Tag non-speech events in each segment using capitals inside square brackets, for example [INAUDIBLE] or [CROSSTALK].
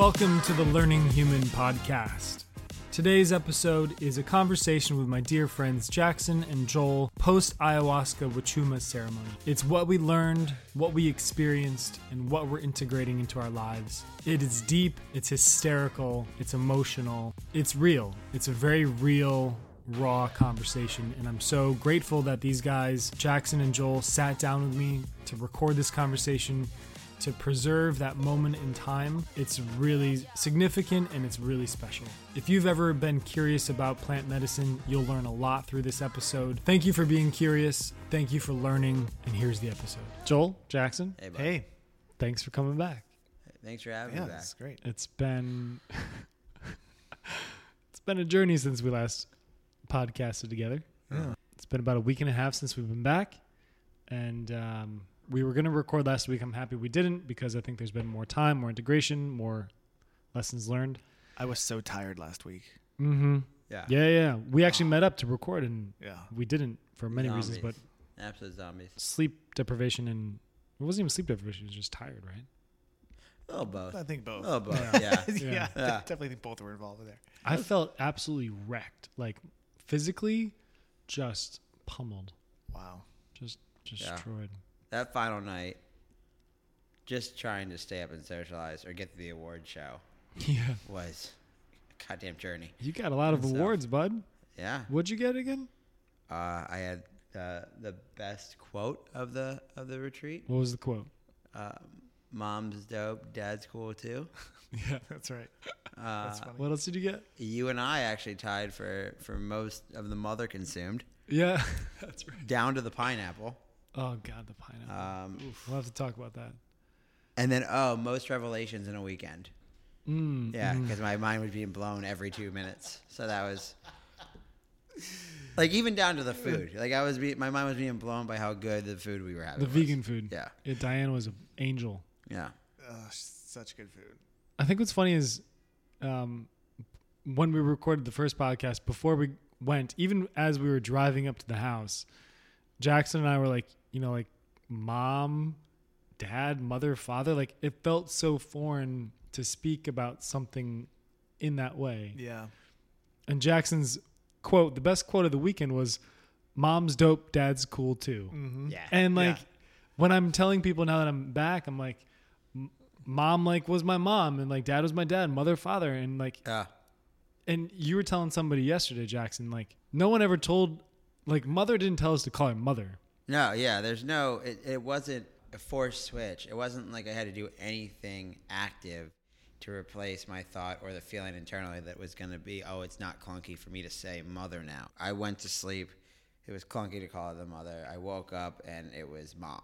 Welcome to the Learning Human podcast. Today's episode is a conversation with my dear friends Jackson and Joel post ayahuasca Wachuma ceremony. It's what we learned, what we experienced, and what we're integrating into our lives. It is deep, it's hysterical, it's emotional, it's real. It's a very real, raw conversation, and I'm so grateful that these guys, Jackson and Joel, sat down with me to record this conversation to preserve that moment in time. It's really significant and it's really special. If you've ever been curious about plant medicine, you'll learn a lot through this episode. Thank you for being curious. Thank you for learning. And here's the episode. Joel, Jackson, Hey, bud. Hey, thanks for coming back. Thanks for having yeah, me back. that's great. It's been [LAUGHS] it's been a journey since we last podcasted together. Yeah. It's been about a week and a half since we've been back, and um, we were going to record last week. I'm happy we didn't because I think there's been more time, more integration, more lessons learned. I was so tired last week. Mm-hmm. Yeah. Yeah, yeah. We actually met up to record, and Yeah. we didn't for many reasons. But Absolute zombies. sleep deprivation and it wasn't even sleep deprivation; it was just tired, right? Oh, both. I think both. Oh, both. Yeah. Yeah. [LAUGHS] yeah. Yeah. [LAUGHS] Definitely think both were involved there. I felt absolutely wrecked, like physically, just pummeled, Wow. just Yeah. destroyed. That final night, just trying to stay up and socialize or get to the award show [LAUGHS] Yeah. was a goddamn journey. You got a lot of stuff. awards, bud. Yeah. What'd you get again? Uh, I had uh, the best quote of the of the retreat. What was the quote? Uh, Mom's dope, dad's cool too. [LAUGHS] Yeah. That's right. Uh, That's funny. What else did you get? you and I actually tied for, for most of the mother consumed, Yeah. [LAUGHS] That's right. down to the pineapple. Oh God, the pineapple. Um, we'll have to talk about that. and then, oh, most revelations in a weekend. Mm, Yeah, because my mind was being blown every two minutes. So that was like even down to the food. Like I was, be, my mind was being blown by how good the food we were having. the was. vegan food. Yeah, Yeah, Diane was an angel. yeah. Ugh, such good food. I think what's funny is um, when we recorded the first podcast, before we went, even as we were driving up to the house, Jackson and I were like, you know, like mom, dad, mother, father. Like it felt so foreign to speak about something in that way. Yeah. And Jackson's quote, the best quote of the weekend was, "Mom's dope, dad's cool too." Mm-hmm. Yeah. And like Yeah. when I'm telling people now that I'm back, I'm like, mom like was my mom, and like dad was my dad, mother father, and like Uh, and you were telling somebody yesterday, Jackson, like no one ever told, like mother didn't tell us to call her mother. No, yeah. There's no. It, it wasn't a forced switch. It wasn't like I had to do anything active to replace my thought or the feeling internally that was going to be, oh, it's not clunky for me to say mother now. I went to sleep. It was clunky to call her the mother. I woke up and it was mom.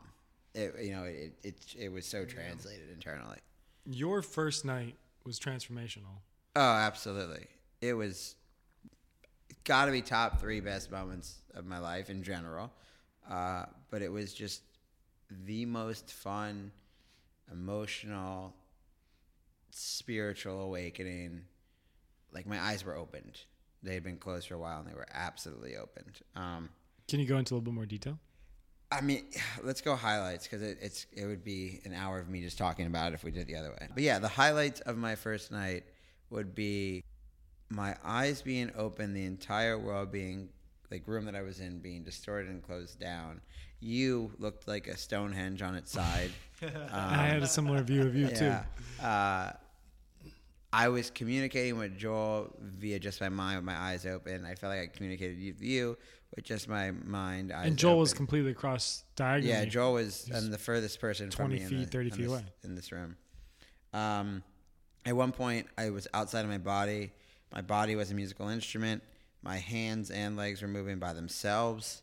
It, you know, it, it, it was so translated internally. Your first night was transformational. Oh, absolutely. It was got to be top three best moments of my life in general. Uh, but it was just the most fun, emotional, spiritual awakening. Like my eyes were opened. They had been closed for a while and they were absolutely opened. Um, Can you go into a little bit more detail? I mean, [SIGHS] let's go highlights because it, it's it would be an hour of me just talking about it if we did it the other way. But yeah, the highlights of my first night would be my eyes being open, the entire world being like room that I was in being distorted and closed down. You looked like a Stonehenge on its side. [LAUGHS] Um, I had a similar view of you yeah. Uh, I was communicating with Joel via just my mind with my eyes open. I felt like I communicated with you with just my mind. Eyes And Joel was completely across diagonally. Yeah, Joel was He's um, the furthest person from 20 me feet, the- 30 feet this, away. in this room. Um, at one point, I was outside of my body. My body was a musical instrument. My hands and legs were moving by themselves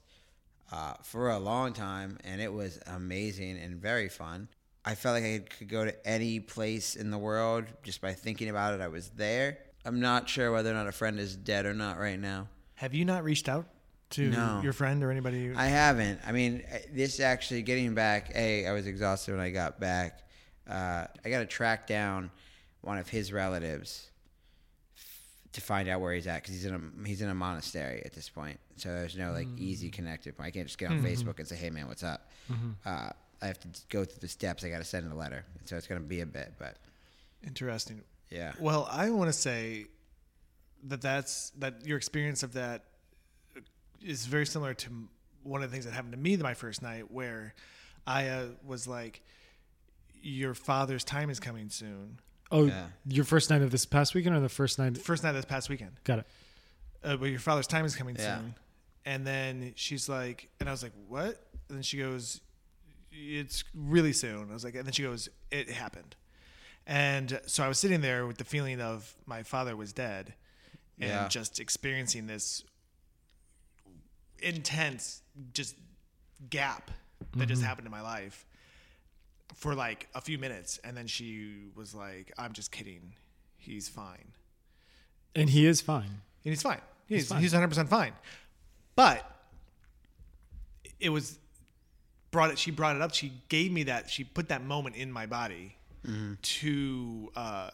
uh, for a long time, and it was amazing and very fun. I felt like I could go to any place in the world just by thinking about it. I was there. I'm not sure whether or not a friend is dead or not right now. Have you not reached out to No. your friend or anybody? I haven't. I mean, this actually getting back. A, I was exhausted when I got back. Uh, I got to track down one of his relatives to find out where he's at because he's in a he's in a monastery at this point. So there's no like easy connected. I can't just get on Facebook and say, "Hey man, what's up?" Uh, I have to go through the steps. I got to send a letter, so it's gonna be a bit. But Interesting. Yeah. Well, I want to say that that's that your experience of that is very similar to one of the things that happened to me my first night, where I uh, was like, "Your father's time is coming soon." Oh, Yeah. your first night of this past weekend or the first night? First night of this past weekend. Got it. uh, but your father's time is coming Yeah. soon. And then she's like, and I was like, what? And then she goes, it's really soon. I was like, and then she goes, it happened. And so I was sitting there with the feeling of my father was dead and Yeah. just experiencing this intense just gap that just happened in my life for like a few minutes. And then she was like, I'm just kidding. He's fine. And he is fine. And he's fine. He's, fine. he's 100% fine. But it was brought it she brought it up. She gave me that she put that moment in my body to uh,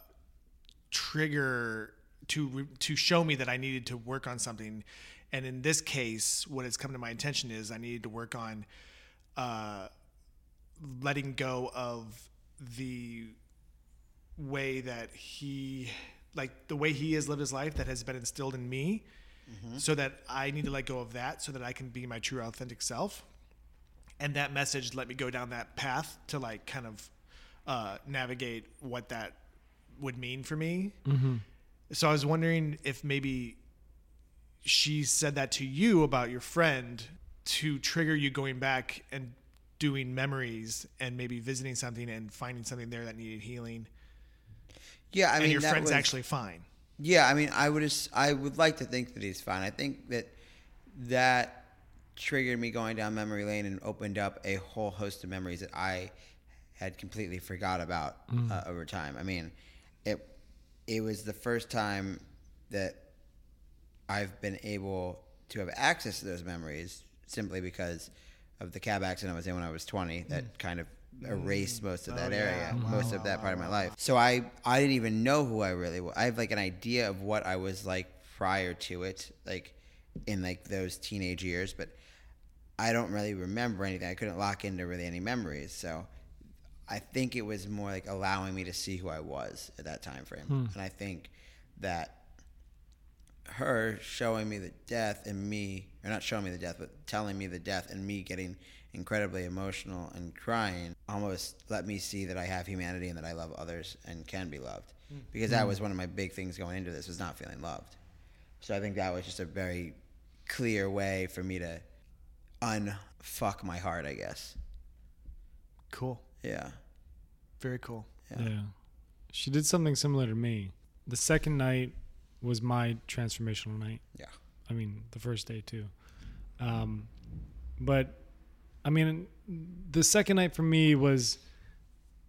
trigger to to show me that I needed to work on something. And in this case, what has come to my attention is I needed to work on uh, letting go of the way that he like the way he has lived his life that has been instilled in me so that I need to let go of that so that I can be my true authentic self. And that message let me go down that path to like kind of uh, navigate what that would mean for me. So I was wondering if maybe she said that to you about your friend to trigger you going back and doing memories and maybe visiting something and finding something there that needed healing Yeah, I and mean, your friend's was- actually fine. Yeah, I mean, I would I would like to think that he's fine. I think that that triggered me going down memory lane and opened up a whole host of memories that I had completely forgot about uh, over time. I mean, it it was the first time that I've been able to have access to those memories simply because of the cab accident I was in when I was 20 that mm. kind of mm. erased most of oh, that Oh, area, yeah. most of that part of my life. So I I didn't even know who I really was. I have like an idea of what I was like prior to it, like in like those teenage years, but I don't really remember anything. I couldn't lock into really any memories. So I think it was more like allowing me to see who I was at that time frame. Hmm. And I think that her showing me the death and me, or not showing me the death, but telling me the death and me getting incredibly emotional and crying almost let me see that I have humanity and that I love others and can be loved. Hmm. Because that hmm. was one of my big things going into this was not feeling loved. So I think that was just a very clear way for me to unfuck my heart, I guess. Cool. Yeah. Very cool. Yeah. Yeah. She did something similar to me. The second night was my transformational night. Yeah. I mean, the first day too. Um, but I mean, the second night for me was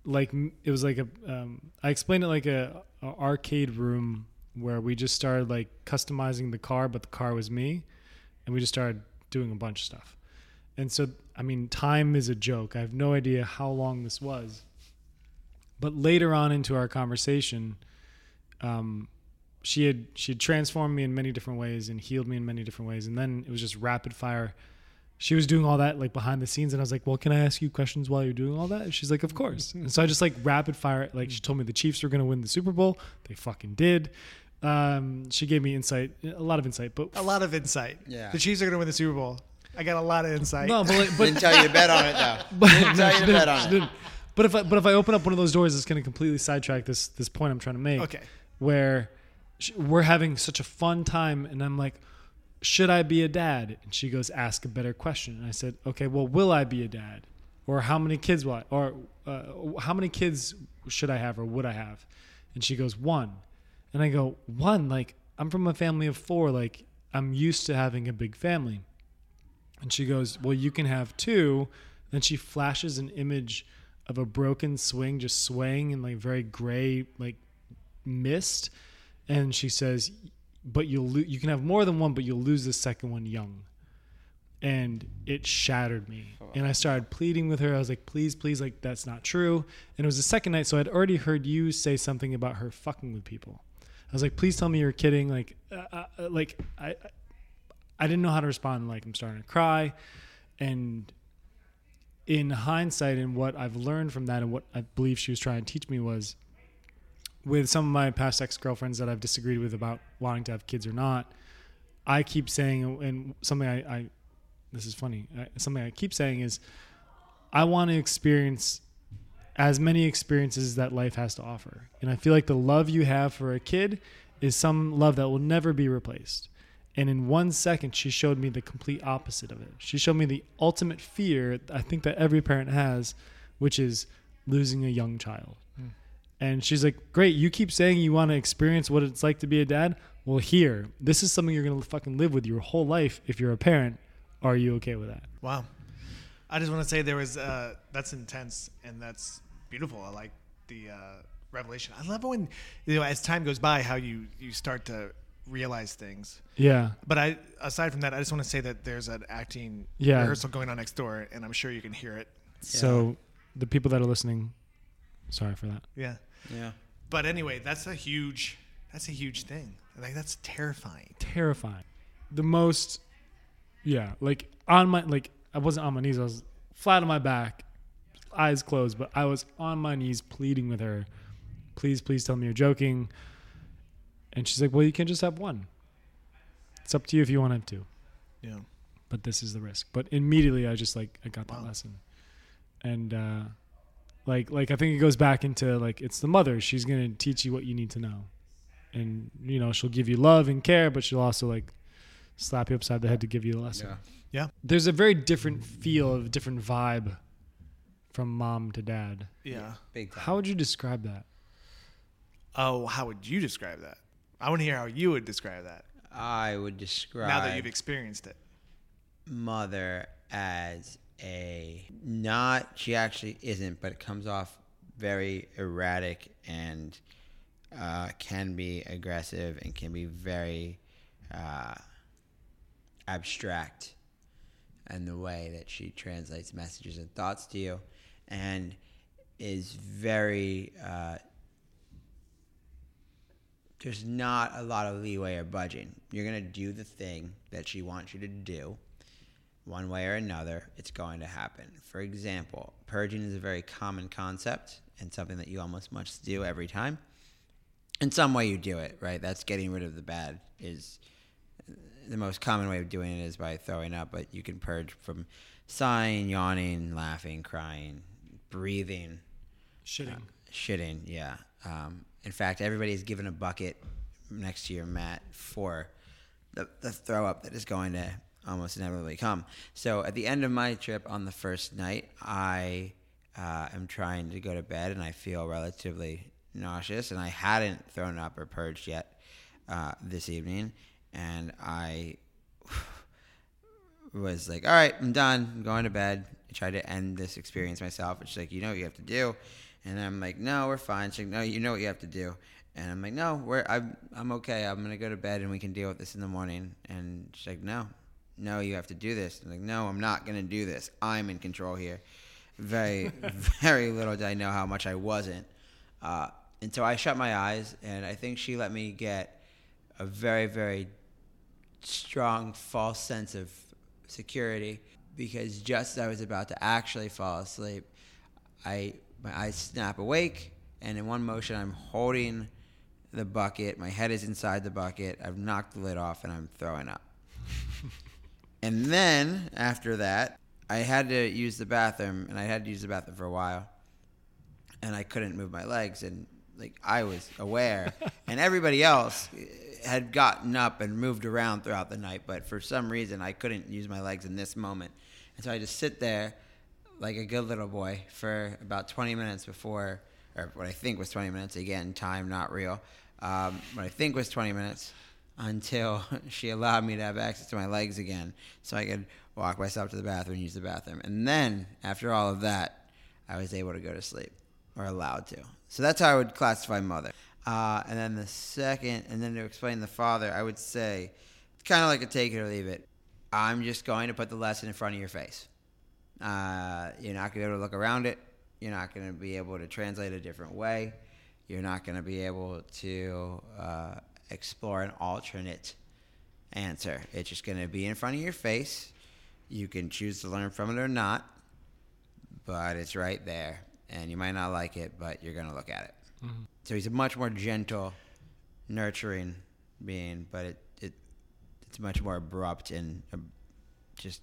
like it was like a. Um, I explained it like a, a arcade room where we just started like customizing the car, but the car was me, and we just started doing a bunch of stuff. And so, I mean, time is a joke. I have no idea how long this was. But later on into our conversation, um, she had she had transformed me in many different ways and healed me in many different ways. And then it was just rapid fire. She was doing all that like behind the scenes, and I was like, "Well, can I ask you questions while you're doing all that?" And she's like, "Of course." And so I just like rapid fire. Like she told me the Chiefs were going to win the Super Bowl. They fucking did. Um, she gave me insight, a lot of insight, but A lot of insight. Yeah. The Chiefs are going to win the Super Bowl. I got a lot of insight. no, but like, but Didn't tell you to bet on it though. [LAUGHS] but Didn't tell she you to bet on she it. didn't. But if I, but if I open up one of those doors, it's going to completely sidetrack this this point I'm trying to make. Okay. Where sh we're having such a fun time, and I'm like, should I be a dad? And she goes, ask a better question. And I said, okay, well, will I be a dad? Or how many kids will I, or uh, how many kids should I have or would I have? And she goes, one. And I go, one? Like, I'm from a family of four. Like, I'm used to having a big family. And she goes, Well, you can have two. Then she flashes an image of a broken swing just swaying in like very gray, like mist. And she says, But you'll lo- you can have more than one, but you'll lose the second one young. And it shattered me. And I started pleading with her. I was like, Please, please, like, that's not true. And it was the second night. So I'd already heard you say something about her fucking with people. I was like, Please tell me you're kidding. Like, uh, uh, like, I, I didn't know how to respond. Like I'm starting to cry, and in hindsight, and what I've learned from that, and what I believe she was trying to teach me was, with some of my past ex girlfriends that I've disagreed with about wanting to have kids or not, I keep saying, and something I, I this is funny, I, something I keep saying is, I want to experience as many experiences that life has to offer. And I feel like the love you have for a kid is some love that will never be replaced. And in one second, she showed me the complete opposite of it. She showed me the ultimate fear I think that every parent has, which is losing a young child. And she's like, Great, you keep saying you want to experience what it's like to be a dad. Well, here, this is something you're going to fucking live with your whole life if you're a parent. Are you okay with that? Wow. I just want to say there was uh, that's intense and that's beautiful. I like the uh, revelation. I love when you know as time goes by how you you start to realize things. Yeah. But I aside from that, I just want to say that there's an acting Yeah. rehearsal going on next door, and I'm sure you can hear it. So the people that are listening, sorry for that. Yeah. Yeah. But anyway, that's a huge that's a huge thing. Like that's terrifying. Terrifying. The most, yeah, like on my, like I wasn't on my knees. I was flat on my back, eyes closed, but I was on my knees pleading with her, please, please tell me you're joking. And she's like, well, you can just have one. It's up to you if you want to have two. Yeah. but this is the risk. But immediately I just like I got that Wow. lesson. And uh like like I think it goes back into like it's the mother. She's gonna teach you what you need to know. And you know, she'll give you love and care, but she'll also like slap you upside the head to give you the lesson. Yeah. There's a very different feel, of different vibe from mom to dad. Yeah. Big time. How would you describe that? Oh, how would you describe that? I want to hear how you would describe that I would describe now that you've experienced it. mother as a not she actually isn't, but it comes off very erratic and uh, can be aggressive and can be very uh, abstract and the way that she translates messages and thoughts to you, and is very uh, there's not a lot of leeway or budging. You're gonna do the thing that she wants you to do, one way or another. It's going to happen. For example, purging is a very common concept and something that you almost must do every time. In some way, you do it right. That's getting rid of the bad. Is the most common way of doing it is by throwing up, but you can purge from sighing, yawning, laughing, crying, breathing, Shitting. shitting. Yeah. Um, in fact, everybody is given a bucket next to your mat for the, the throw up that is going to almost inevitably come. So at the end of my trip on the first night, I uh, am trying to go to bed and I feel relatively nauseous, and I hadn't thrown up or purged yet uh, this evening, and I [SIGHS] was like, all right, I'm done. I'm going to bed. I tried to end this experience myself. It's like, you know what you have to do. And I'm like, no, we're fine. She's like, no, you know what you have to do. And I'm like, no, we're, I'm, I'm okay. I'm going to go to bed and we can deal with this in the morning. And she's like, no, no, you have to do this. I'm like, no, I'm not going to do this. I'm in control here. Very, [LAUGHS] very little did I know how much I wasn't. Uh, and so I shut my eyes and I think she let me get a very, very strong false sense of security because just as I was about to actually fall asleep, I my eyes snap awake and in one motion I'm holding the bucket, my head is inside the bucket, I've knocked the lid off and I'm throwing up. [LAUGHS] and then after that, I had to use the bathroom and I had to use the bathroom for a while. And I couldn't move my legs and like I was aware [LAUGHS] and everybody else had gotten up and moved around throughout the night, but for some reason I couldn't use my legs in this moment. And so I just sit there like a good little boy for about 20 minutes before, or what I think was 20 minutes, again, time not real, um, what I think was 20 minutes until [LAUGHS] she allowed me to have access to my legs again so I could walk myself to the bathroom and use the bathroom. And then, after all of that, I was able to go to sleep or allowed to. So that's how I would classify mother. Uh, and then the second, and then to explain the father, I would say kind of like a take it or leave it. I'm just going to put the lesson in front of your face. Uh, you're not going to be able to look around it. You're not going to be able to translate a different way. You're not going to be able to uh, explore an alternate answer. It's just going to be in front of your face. You can choose to learn from it or not, but it's right there. And you might not like it, but you're going to look at it. So he's a much more gentle, nurturing being, but it, it it's much more abrupt and uh, just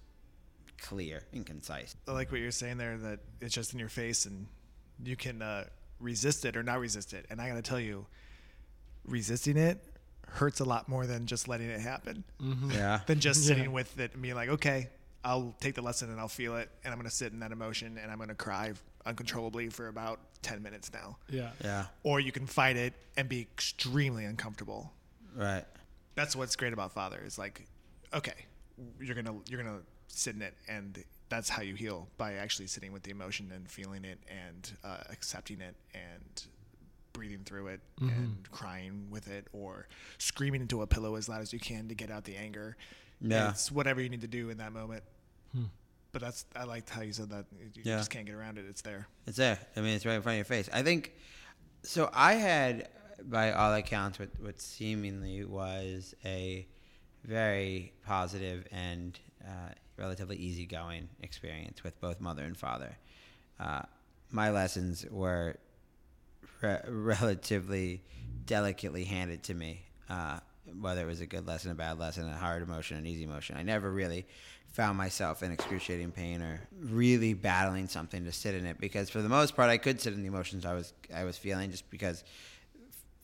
clear and concise. I like what you're saying there that it's just in your face and you can uh, resist it or not resist it. And I got to tell you, resisting it hurts a lot more than just letting it happen. Yeah. [LAUGHS] Than just Yeah. sitting with it and being like, okay, I'll take the lesson and I'll feel it and I'm going to sit in that emotion and I'm going to cry uncontrollably for about 10 minutes now. Yeah. Yeah. Or you can fight it and be extremely uncomfortable. Right. That's what's great about father is like, okay, you're gonna you're gonna sit in it, and that's how you heal by actually sitting with the emotion and feeling it and uh, accepting it and breathing through it and crying with it or screaming into a pillow as loud as you can to get out the anger. Yeah. it's whatever you need to do in that moment. But that's I liked how you said that. You Yeah. just can't get around it. It's there. It's there. I mean, it's right in front of your face. I think. So I had, by all accounts, what what seemingly was a very positive and uh, relatively easygoing experience with both mother and father. Uh, my lessons were re- relatively delicately handed to me, uh, whether it was a good lesson, a bad lesson, a hard emotion, an easy emotion. I never really found myself in excruciating pain or really battling something to sit in it because for the most part I could sit in the emotions I was I was feeling just because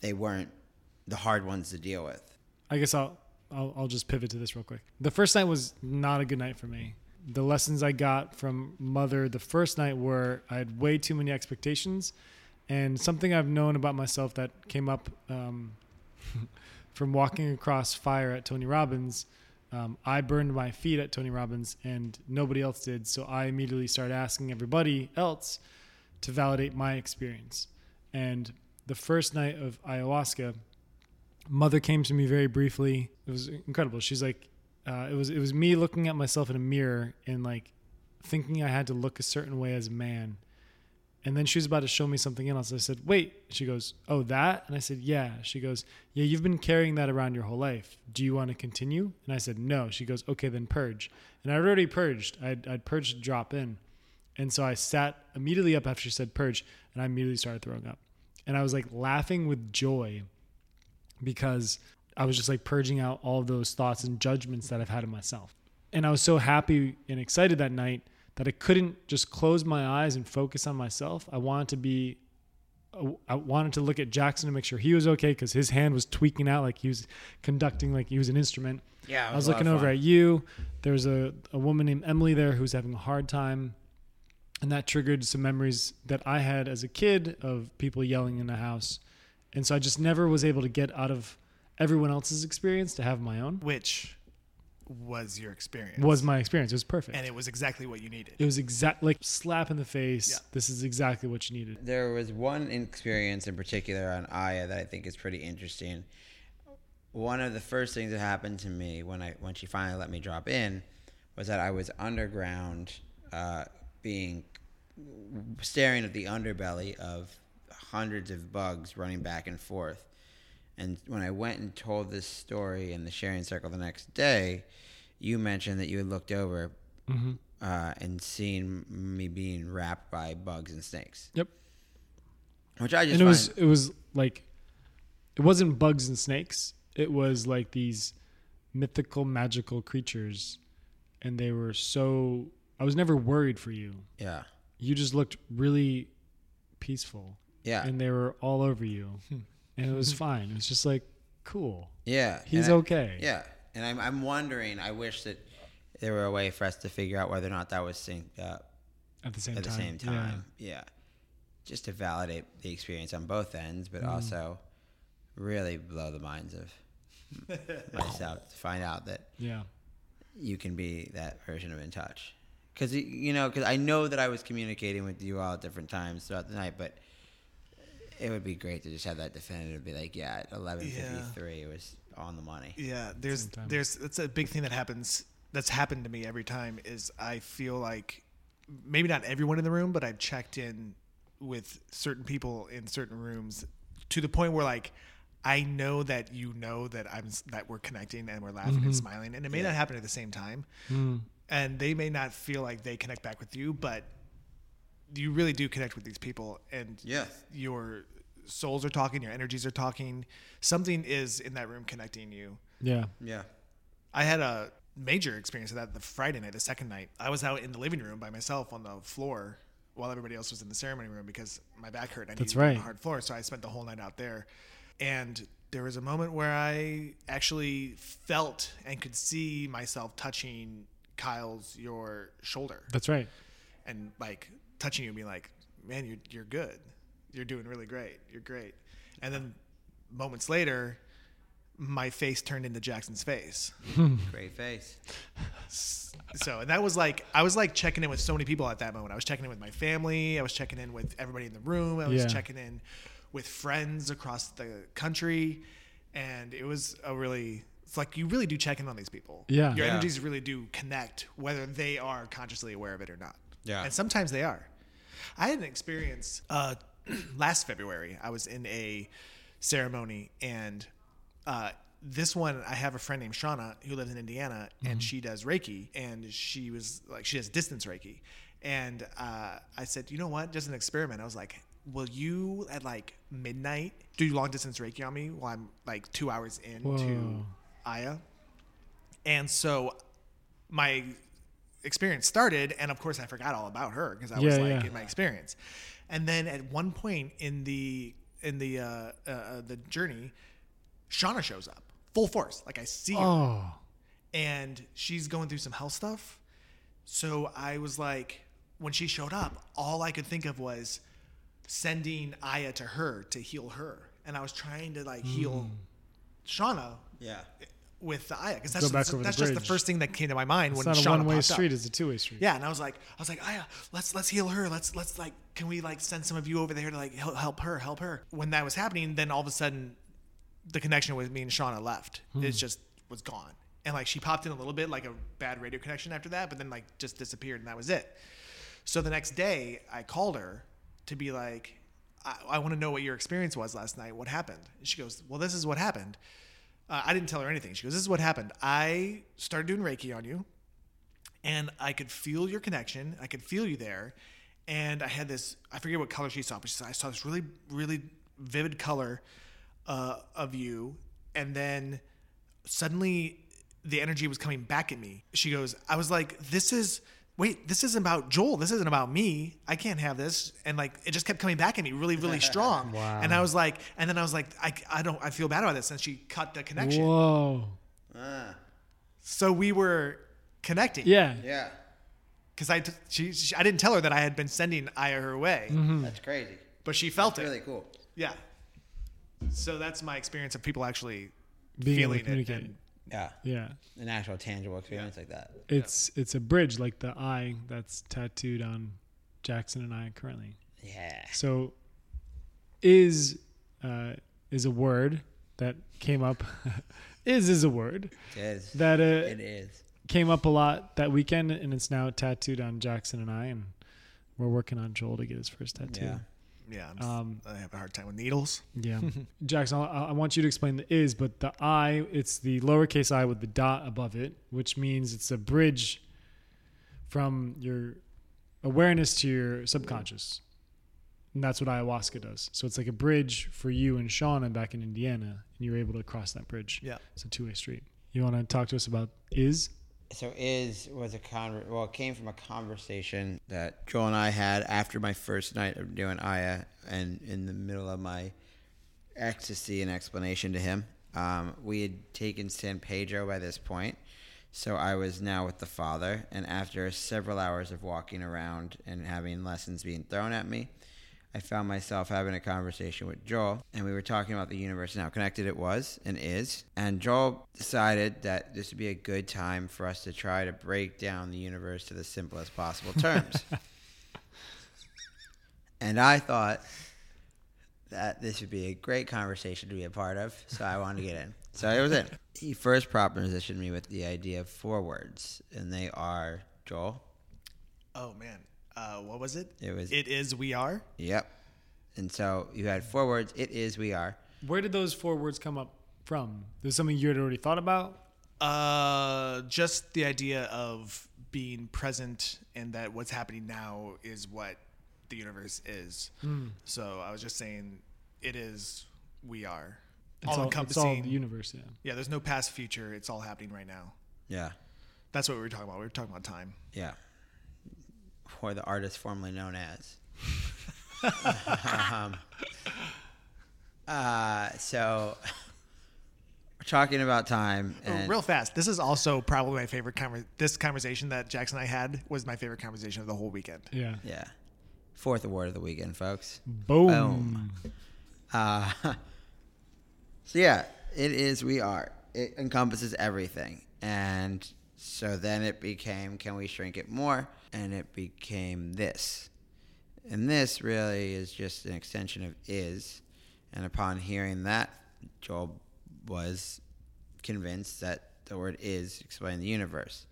they weren't the hard ones to deal with. I guess I'll, I'll I'll just pivot to this real quick. The first night was not a good night for me. The lessons I got from mother the first night were I had way too many expectations, and something I've known about myself that came up um, [LAUGHS] from walking across fire at Tony Robbins. Um, I burned my feet at Tony Robbins, and nobody else did. So I immediately started asking everybody else to validate my experience. And the first night of ayahuasca, mother came to me very briefly. It was incredible. She's like, uh, it was it was me looking at myself in a mirror and like thinking I had to look a certain way as a man. And then she was about to show me something else. I said, "Wait." She goes, "Oh, that?" And I said, "Yeah." She goes, "Yeah, you've been carrying that around your whole life. Do you want to continue?" And I said, "No." She goes, "Okay, then purge." And I'd already purged. I'd, I'd purged drop in. And so I sat immediately up after she said purge, and I immediately started throwing up. And I was like laughing with joy because I was just like purging out all those thoughts and judgments that I've had of myself. And I was so happy and excited that night that I couldn't just close my eyes and focus on myself. I wanted to be, I wanted to look at Jackson to make sure he was okay because his hand was tweaking out like he was conducting like he was an instrument. Yeah, it I was was looking over at you. There was a, a woman named Emily there who's having a hard time. And that triggered some memories that I had as a kid of people yelling in the house. And so I just never was able to get out of everyone else's experience to have my own. Which was your experience? Was my experience. It was perfect. and it was exactly what you needed. it was exact like slap in the face. Yeah. This is exactly what you needed. There was one experience in particular on Aya that I think is pretty interesting. One of the first things that happened to me when I when she finally let me drop in was that I was underground, uh, being staring at the underbelly of hundreds of bugs running back and forth. And when I went and told this story in the sharing circle the next day, you mentioned that you had looked over uh, and seen me being wrapped by bugs and snakes, Yep. which I just and it was it was like it wasn't bugs and snakes. It was like these mythical magical creatures and they were so I was never worried for you. yeah, You just looked really peaceful yeah, and they were all over you. And it was [LAUGHS] fine. It was just like cool. yeah. He's I- okay. Yeah, and I'm I'm wondering. I wish that there were a way for us to figure out whether or not that was synced up At the same at the time. same time. Yeah. just to validate the experience on both ends, but mm-hmm. also really blow the minds of [LAUGHS] myself to find out that Yeah. yeah. you can be that version of in touch. Because you know, because I know that I was communicating with you all at different times throughout the night, but it would be great to just have that definitive, be like, yeah, eleven fifty three, it was on the money. Yeah, there's Same there's that's a big thing that happens that's happened to me every time is I feel like maybe not everyone in the room, but I've checked in with certain people in certain rooms to the point where like I know that you know that I'm that we're connecting and we're laughing Mm-hmm. and smiling, and it may not happen at the same time, Mm. and they may not feel like they connect back with you, but you really do connect with these people, and Yes. your souls are talking, your energies are talking. Something is in that room connecting you. Yeah. Yeah. I had a major experience of that the Friday night, the second night. I was out in the living room by myself on the floor while everybody else was in the ceremony room because my back hurt. I needed That's to right. the hard floor, so I spent the whole night out there. And there was a moment where I actually felt and could see myself touching Kyle's your shoulder That's right. and like touching you and being like, "Man, you're you're good. You're doing really great. You're great." And then moments later, my face turned into Jackson's face. [LAUGHS] Great face. So and that was like I was like checking in with so many people at that moment. I was checking in with my family. I was checking in with everybody in the room. I was Yeah. checking in with friends across the country, and it was a really. It's like you really do check in on these people. Yeah. your Yeah. energies really do connect, whether they are consciously aware of it or not. Yeah. and sometimes they are. I had an experience uh, [CLEARS THROAT] last February. I was in a ceremony, and uh, this one I have a friend named Shauna who lives in Indiana, and she does Reiki, and she was like she does distance Reiki, and uh, I said, you know what, just an experiment. I was like, will you at like midnight do long distance Reiki on me while I'm like two hours into Whoa. Aya? And so my experience started, and of course I forgot all about her because I was like yeah. in my experience. And then at one point in the in the uh, uh, the journey, Shauna shows up full force. Like I see her, Oh. and she's going through some health stuff. So I was like, when she showed up, all I could think of was sending Aya to her to heal her, and I was trying to like heal Shauna Yeah. With the Aya because that's, that's, the just the first thing that came to my mind It's when not a one way street, it's a two way street. Yeah, and I was like, I was like, Aya, let's let's heal her. Let's let's like, can we like send some of you over there to like help, help her, help her? When that was happening, then all of a sudden, the connection with me and Shauna left. Hmm. It just was gone, and like she popped in a little bit, like a bad radio connection after that, but then like just disappeared, and that was it. So the next day, I called her to be like, I, I want to know what your experience was last night. What happened? And she goes, Well, this is what happened. Uh, I didn't tell her anything. She goes, This is what happened. I started doing Reiki on you, and I could feel your connection. I could feel you there. And I had this, I forget what color she saw, but she said, I saw this really, really vivid color uh, of you. And then suddenly the energy was coming back at me. She goes, I was like, this is, wait, this isn't about Joel. This isn't about me. I can't have this. And like, it just kept coming back at me really, really [LAUGHS] strong. Wow. And I was like, and then I was like, I, I don't, I feel bad about this. And she cut the connection. Whoa. Ah. So we were connecting. Yeah. Yeah. Because I, t- she, she, I didn't tell her that I had been sending Aya her way, That's crazy. but she felt That's it. really cool. Yeah. So that's my experience of people actually Being able to feeling it. communicate. and- Yeah. Yeah. An actual tangible experience like that. It's it's a bridge like the eye that's tattooed on Jackson and I currently. Yeah. So is uh, is a word that came up. [LAUGHS] is is a word It is. that uh, it is. came up a lot that weekend, and it's now tattooed on Jackson and I, and we're working on Joel to get his first tattoo. Yeah. Yeah. I'm, Um, I have a hard time with needles. Yeah, [LAUGHS] Jackson, I, I want you to explain the is, but the I, it's the lowercase i with the dot above it, which means it's a bridge from your awareness to your subconscious. And that's what ayahuasca does. So it's like a bridge for you and Shauna back in Indiana, and you're able to cross that bridge. Yeah. It's a two way street. You want to talk to us about is? So is was a con well it came from a conversation that Joel and I had after my first night of doing Aya and in the middle of my ecstasy and explanation to him. Um, we had taken San Pedro by this point, so I was now with the father. And after several hours of walking around and having lessons being thrown at me, I found myself having a conversation with Joel, and we were talking about the universe and how connected it was and is. And Joel decided that this would be a good time for us to try to break down the universe to the simplest possible [LAUGHS] terms. and I thought that this would be a great conversation to be a part of, so I wanted to get in. So it was in. He first propositioned me with the idea of four words, and they are Joel. Oh man. Uh, what was it? It was It is we are. Yep. And so you had four words. It is we are. Where did those four words come up from? There's something you had already thought about? Uh, just the idea of being present and that what's happening now is what the universe is. So I was just saying, it is we are It's all all, it's all encompassing. the universe. Yeah. yeah, there's no past, future. It's all happening right now. Yeah. That's what we were talking about. We were talking about time. Yeah. Or the artist formerly known as. [LAUGHS] um, uh, so we're talking about time Oh, and Real fast. This is also probably my favorite conver- This conversation that Jackson and I had was my favorite conversation of the whole weekend. Yeah. yeah. Fourth award of the weekend, folks. Boom. Boom. Uh, [LAUGHS] so yeah, it is. We are. It encompasses everything, and so then it became, can we shrink it more? And it became this, and this really is just an extension of is. And upon hearing that, Joel was convinced that the word is explain the universe.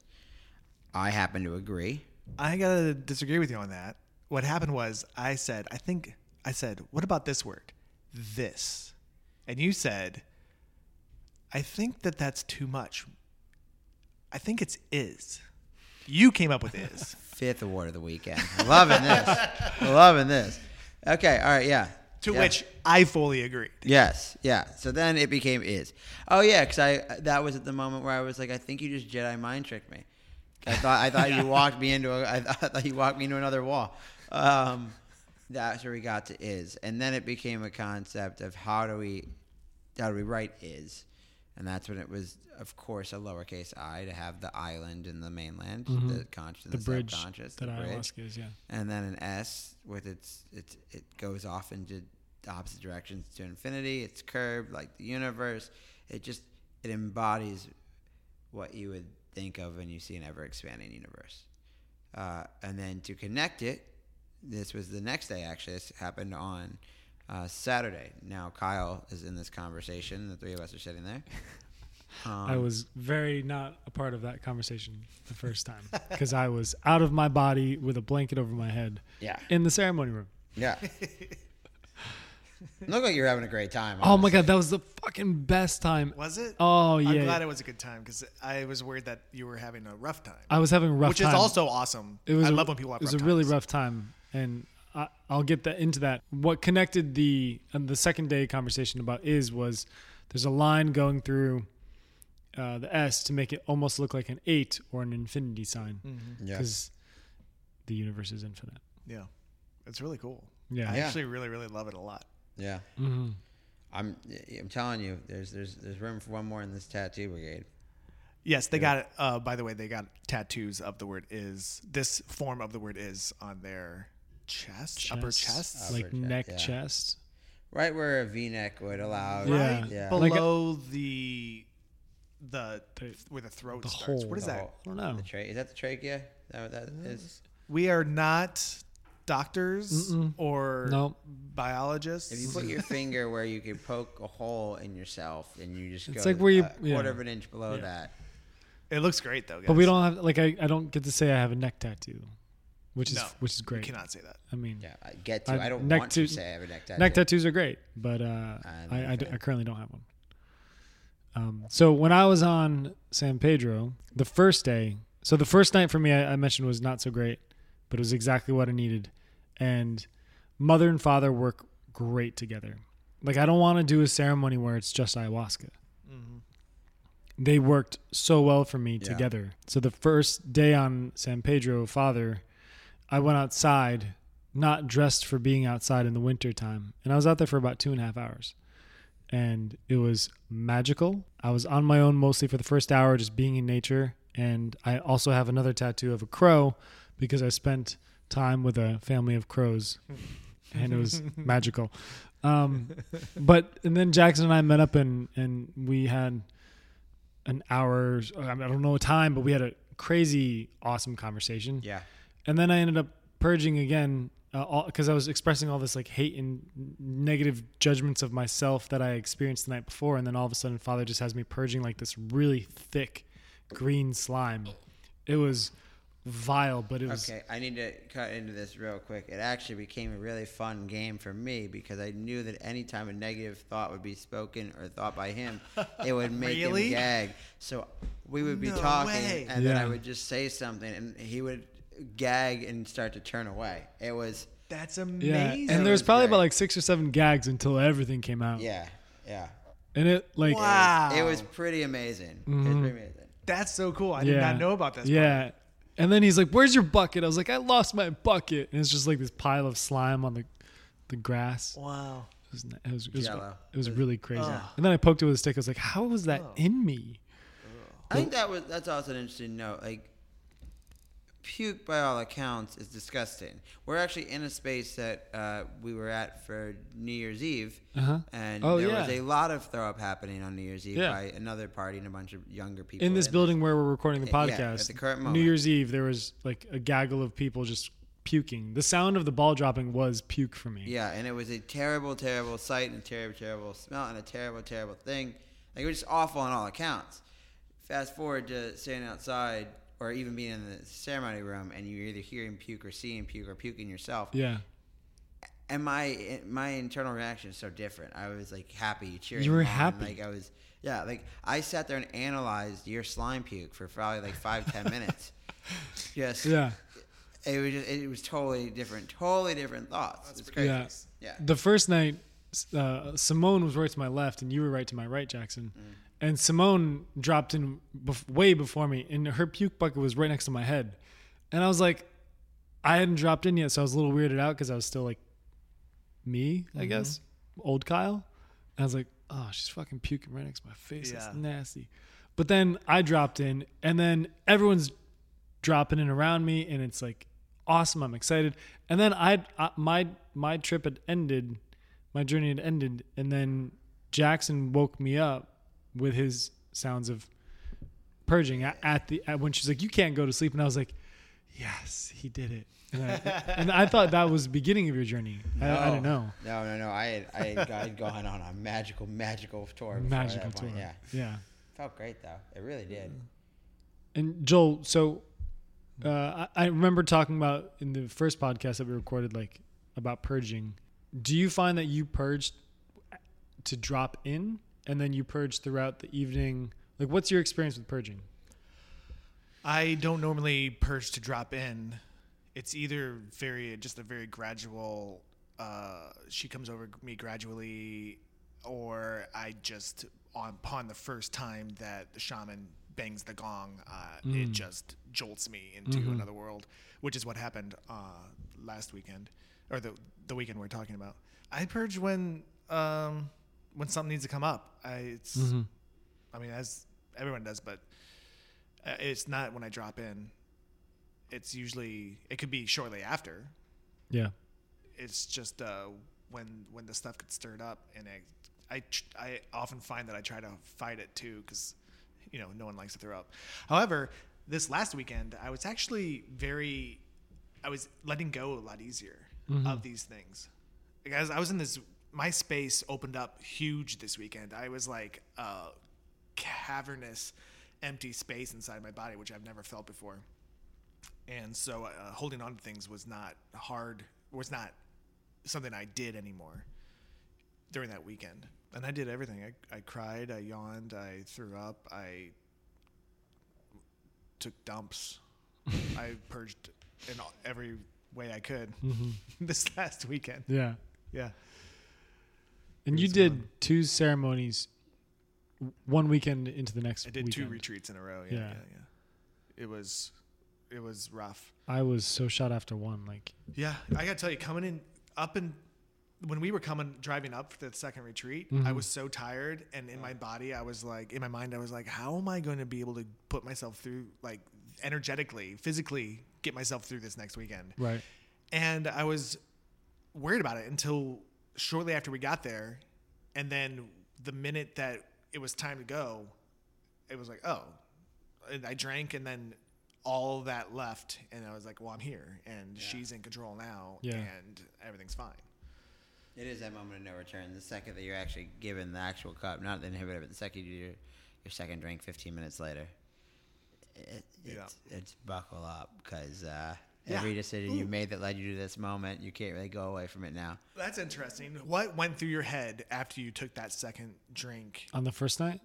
I happen to agree. I gotta disagree with you on that. What happened was I said, I think I said, what about this word? This. And you said, I think that that's too much. I think it's is. You came up with is. [LAUGHS] Fifth award of the weekend. Loving this. [LAUGHS] Loving this. Okay. All right. Yeah. To Yeah. which I fully agreed. Yes, yeah. So then it became is. Oh yeah, because I that was at the moment where I was like, I think you just Jedi mind tricked me. I thought I thought you [LAUGHS] walked me into a, I thought you walked me into another wall. Um, that's where we got to is, and then it became a concept of how do we how do we write is, and that's when it was, of course, a lowercase i to have the island and the mainland, the conscious, and the the, bridge subconscious, that the bridge ayahuasca is. Yeah. and then an S with its its it goes off into the opposite directions to infinity. It's curved like the universe. It just it embodies what you would think of when you see an ever expanding universe. Uh, and then to connect it, this was the next day. Actually, this happened on uh, Saturday. Now Kyle is in this conversation. The three of us are sitting there. [LAUGHS] Um, I was very not a part of that conversation the first time because I was out of my body with a blanket over my head yeah in the ceremony room. yeah. [LAUGHS] Look like you're having a great time. Oh my god, that was the fucking best time. Was it? Oh yeah, I'm glad it was a good time because I was worried that you were having a rough time. I was having a rough which time. is also awesome. it was I a, love when people have it was rough a really rough time and I, i'll get that into that what connected the and the second day conversation about is was there's a line going through uh, the s to make it almost look like an eight or an infinity sign Mm-hmm. Yeah. because the universe is infinite Yeah, it's really cool. yeah I Yeah. actually really, really love it a lot. Yeah. hmm I'm I'm telling you, there's there's there's room for one more in this tattoo brigade. Yes, they got it. Uh, by the way, they got tattoos of the word is. This form of the word is on their chest, upper Chest, chest, like Upper chest, neck yeah. chest Right where a V-neck would allow. Yeah. right Yeah. Like a- below the the The- where the throat the starts. hole. What is The that? hole. I don't know. The tra- is that the trachea? Is that what that uh, is? We are not doctors Mm-mm. or Nope. biologists. If you put your finger where you could poke a hole in yourself and you just go It's go like where you- a quarter of an inch below Yeah. that. it looks great though. Guys. but we don't have like I, I don't get to say i have a neck tattoo which is No, which is You great cannot say that. i mean Yeah, I get to. I- I, don't neck want to to- say I have a neck tattoo. Neck tattoos are great, but uh, I'm I, not a I, d- I currently don't have one. Um, so when I was on San Pedro, the first day, so the first night for me, I, I mentioned was not so great, but it was exactly what I needed. And mother and father work great together. Like I don't want to do a ceremony where it's just ayahuasca. They worked so well for me Yeah. together. So the first day on San Pedro, father, I went outside, not dressed for being outside in the winter time, and I was out there for about two and a half hours, and it was magical. I was on my own mostly for the first hour, just being in nature, and I also have another tattoo of a crow because I spent time with a family of crows, [LAUGHS] and it was magical. Um, but and then Jackson and I met up and and we had an hour. I, mean, I don't know a time, but we had a crazy awesome conversation Yeah. And then I ended up purging again uh, because I was expressing all this like hate and negative judgments of myself that I experienced the night before, and then all of a sudden, Father just has me purging like this really thick green slime. It was vile, but it was Okay, I need to cut into this real quick. It actually became a really fun game for me because I knew that anytime a negative thought would be spoken or thought by him, it would [LAUGHS] make Really? him gag. So we would be No talking, way. and then I would just say something, and he would gag and start to turn away. It was That's amazing. Yeah, amazing. and there's was probably great. about like six or seven gags until everything came out. Yeah, yeah. and it like wow. It was pretty amazing. It was Mm-hmm. pretty amazing. That's so cool. I did not know about this. Yeah. And then he's like, "Where's your bucket?" I was like, "I lost my bucket." And it's just like this pile of slime on the the grass. Wow. It was it was, it was, it was really crazy. Ugh. And then I poked it with a stick. I was like, "How was that Oh. in me?" I think that was that's also an interesting note. Like puke by all accounts is disgusting. We're actually in a space that uh, we were at for New Year's Eve, Uh-huh. and Oh, there yeah. was a lot of throw up happening on New Year's Eve Yeah. by another party and a bunch of younger people In this building where we're recording the podcast, Yeah, at the current moment. New. Year's Eve, there was like a gaggle of people just puking. The sound of the ball dropping was puke for me. Yeah, and it was a terrible, terrible sight and a terrible, terrible smell and a terrible, terrible thing. Like it was just awful on all accounts. Fast forward to standing outside or even being in the ceremony room and you're either hearing puke or seeing puke or puking yourself. Yeah. And my my internal reaction is so different. I was like happy, cheering. You were on, happy. Like I was, yeah. Like I sat there and analyzed your slime puke for probably like five, ten minutes. [LAUGHS] Yes. Yeah. it was just, it was totally different, totally different thoughts. it's crazy. Yeah. Yeah. The first night, uh, Simone was right to my left, and you were right to my right, Jackson. Mm. And Simone dropped in bef- way before me, and her puke bucket was right next to my head. And I was like, I hadn't dropped in yet, so I was a little weirded out because I was still like me, Mm-hmm. I guess, old Kyle. And I was like, oh, she's fucking puking right next to my face. Yeah. That's nasty. But then I dropped in, and then everyone's dropping in around me, and it's like awesome. I'm excited. And then I, I my my trip had ended, my journey had ended, and then Jackson woke me up with his sounds of purging at, at the at, when she's like, "You can't go to sleep," and I was like, "Yes, he did it." And I, [LAUGHS] and I thought that was the beginning of your journey. I, I don't know. No, no, no. I had, I had I had gone on a magical, magical tour. Magical tour. point. Yeah. Yeah. Felt great though. It really did. And Joel, so uh, I, I remember talking about in the first podcast that we recorded, like about purging. Do you find that you purged to drop in, and then you purge throughout the evening? Like, what's your experience with purging? I don't normally purge to drop in. It's either very just a very gradual. Uh, she comes over me gradually, or I just on upon the first time that the shaman bangs the gong, uh, it just jolts me into another world, which is what happened uh, last weekend or the the weekend we're talking about. I purge when um, when something needs to come up. I it's I mean as everyone does, but uh, it's not when I drop in. It's usually it could be shortly after. Yeah. It's just uh, when when the stuff gets stirred up, and I I, tr- I often find that I try to fight it too because you know no one likes to throw up. However, this last weekend I was actually very I was letting go a lot easier of these things. Because I was in this my space opened up huge this weekend. I was like a cavernous empty space inside my body which I've never felt before. And so uh, holding on to things was not hard was not something i did anymore during that weekend. And i did everything. I, I cried i yawned i threw up i took dumps. [LAUGHS] I purged in all- every way i could [LAUGHS] this last weekend. Yeah. yeah And you did fun. two ceremonies one weekend into the next i did two retreats in a row yeah, Yeah. yeah yeah it was it was rough I was so shot after one. Like, Yeah, I gotta tell you, coming in up and when we were coming driving up for the second retreat, I Mm-hmm. was so tired, and in my body, I was like, in my mind, I was like, how am I going to be able to put myself through, like, energetically, physically, get myself through this next weekend? right. And I was worried about it until shortly after we got there, and then the minute that it was time to go, it was like, oh, and I drank, and then all that left, and I was like, well, I'm here, and she's in control now, Yeah. and everything's fine. It is that moment of no return. The second that you're actually given the actual cup, not the inhibitor, but the second you do your, your second drink 15 minutes later, it, Yeah. it's, it's buckle up because uh, Yeah. every decision you made that led you to this moment, you can't really go away from it now. That's interesting. What went through your head after you took that second drink? On the first night?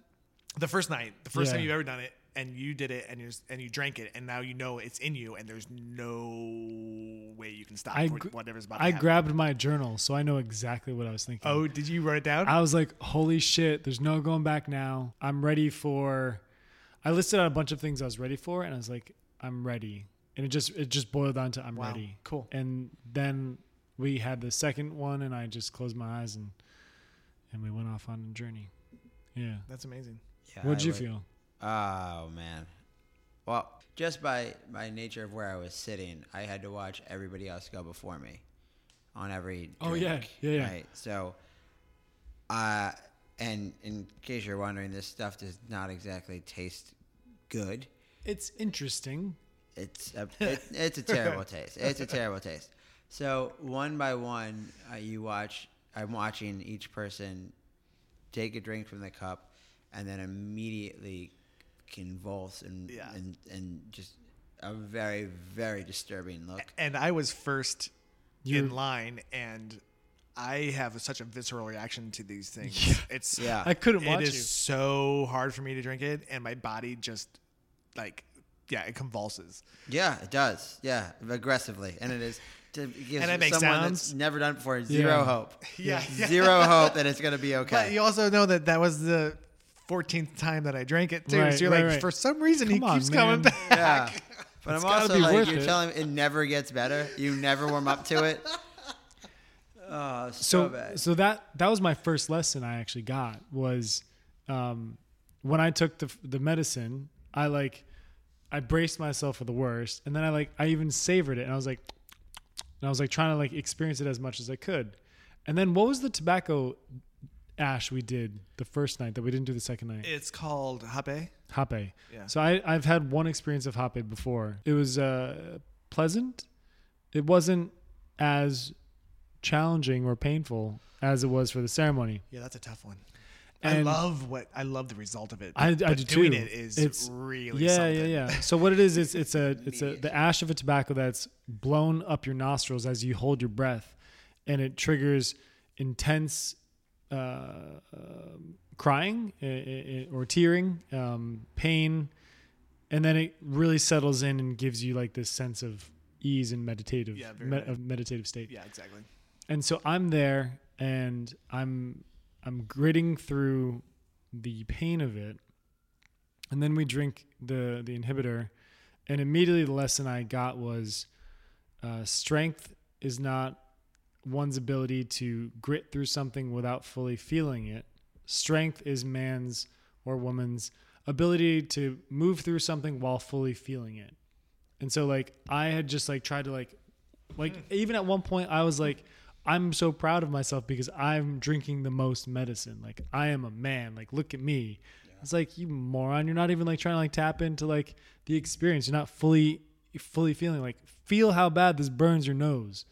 The first night, the first time you've ever done it, and you did it and you and you drank it and now you know it's in you and there's no way you can stop I gr- whatever's about to I happen. grabbed my journal, so I know exactly what I was thinking. Oh, did you write it down? I was like, holy shit, there's no going back now. I'm ready for I listed out a bunch of things I was ready for and I was like, I'm ready. And it just it just boiled down to I'm Wow, ready. cool. And then we had the second one and I just closed my eyes and and we went off on a journey. Yeah. That's amazing. Yeah, What'd I you would- feel? Oh man. Well, just by by nature of where I was sitting, I had to watch everybody else go before me on every. Oh, yeah. Yeah, yeah. Right. So, uh, and in case you're wondering, this stuff does not exactly taste good. It's interesting. It's a it, it's a terrible taste. It's a terrible taste. So one by one, uh, you watch. I'm watching each person take a drink from the cup, and then immediately convulse and Yeah. and and just a very very disturbing look. And I was first You- in line and I have such a visceral reaction to these things. It's Yeah. I couldn't It watch is you. so hard for me to drink it, and my body just like, yeah, it convulses. Yeah, it does. Yeah, aggressively, and it is. To give And it makes someone sounds. that's never done it before zero [LAUGHS] Yeah. hope. Yeah, yeah. Zero hope that it's gonna be [LAUGHS] But okay. you also know that that was the 14th time that I drank it too. Right, so you're right, like, right. for some reason, he on, keeps coming back. Yeah. [LAUGHS] But It's I'm also like, you're it. telling me it never gets better. You never warm up to it. Oh, so, so bad. so that that was my first lesson I actually got was um, when I took the the medicine I like I braced myself for the worst and then I like I even savored it and I was like and I was like trying to like experience it as much as I could and then what was the tobacco ash we did the first night that we didn't do the second night It's called hape. Hape. Yeah. So I, I've had one experience of Hape before. It was uh, pleasant. It wasn't as challenging or painful as it was for the ceremony. Yeah, that's a tough one. I love what I love the result of it. I, I do doing too. it is it's really yeah, something. yeah, yeah. So what it is, it's it's a [LAUGHS] it's a the ash of a tobacco that's blown up your nostrils as you hold your breath, and it triggers intense uh, um crying uh, uh, or tearing, um, pain, and then it really settles in and gives you like this sense of ease and meditative Yeah, me- right. meditative state. Yeah, exactly. And so I'm there and I'm I'm gritting through the pain of it. And then we drink the the inhibitor and immediately the lesson I got was uh, strength is not one's ability to grit through something without fully feeling it. Strength is man's or woman's ability to move through something while fully feeling it. And so like I had just like tried to like like even at one point I was like I'm so proud of myself because I'm drinking the most medicine. Like I am a man. Like look at me. It's like you moron. You're not even like trying to like tap into like the experience. You're not fully fully feeling like feel how bad this burns your nose.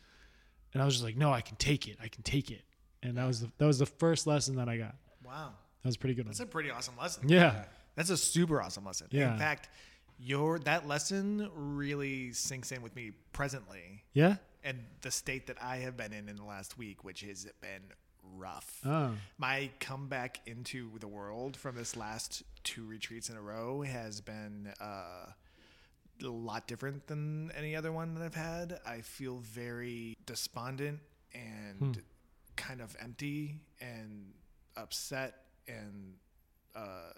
And I was just like, no, I can take it. I can take it. And that was the, that was the first lesson that I got. Wow, That was a pretty good. that's One. a pretty awesome lesson. Yeah. That's a super awesome lesson. Yeah. In fact, your that lesson really sinks in with me presently, Yeah. And the state that I have been in in the last week, which has been rough. Oh. My comeback into the world from this last two retreats in a row has been uh, a lot different than any other one that I've had. I feel very despondent and kind of empty and upset and uh,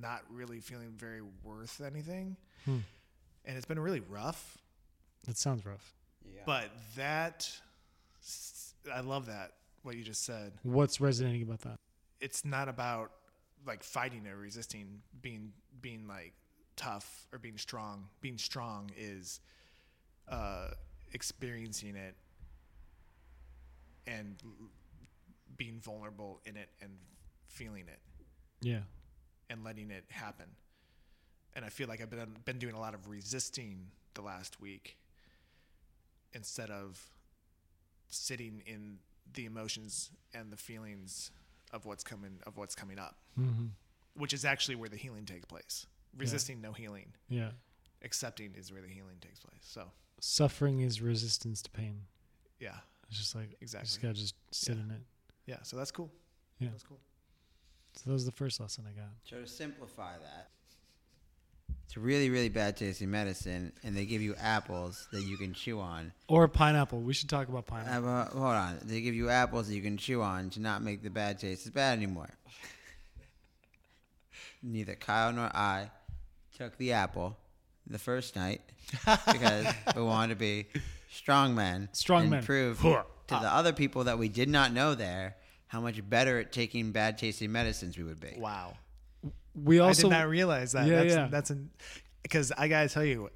not really feeling very worth anything. Hmm. And it's been really rough. That sounds rough. Yeah. But that, I love that, what you just said. What's resonating about that? It's not about like fighting or resisting, being, being like tough or being strong. Being strong is uh, experiencing it and being vulnerable in it and feeling it Yeah. and letting it happen. And I feel like I've been been doing a lot of resisting the last week instead of sitting in the emotions and the feelings of what's coming of what's coming up, hmm which is actually where the healing takes place. Resisting no healing. Yeah. Accepting is where the healing takes place. So, Suffering is resistance to pain. yeah. It's just like exactly you Exactly. just gotta just sit Yeah. in it. Yeah, so that's cool. Yeah. That's cool. So that was the first lesson I got. So to simplify that, It's really, really bad tasting medicine, and they give you apples that you can chew on. Or pineapple. We should talk about pineapple. Uh, hold on. They give you apples that you can chew on to not make the bad taste as bad anymore. [LAUGHS] Neither Kyle nor I took the apple the first night [LAUGHS] because we wanted to be strong men. Strong and men. prove to the other people that we did not know there how much better at taking bad tasting medicines we would be. Wow. We also I did not realize that. Yeah, that's, yeah. That's an because I gotta tell you,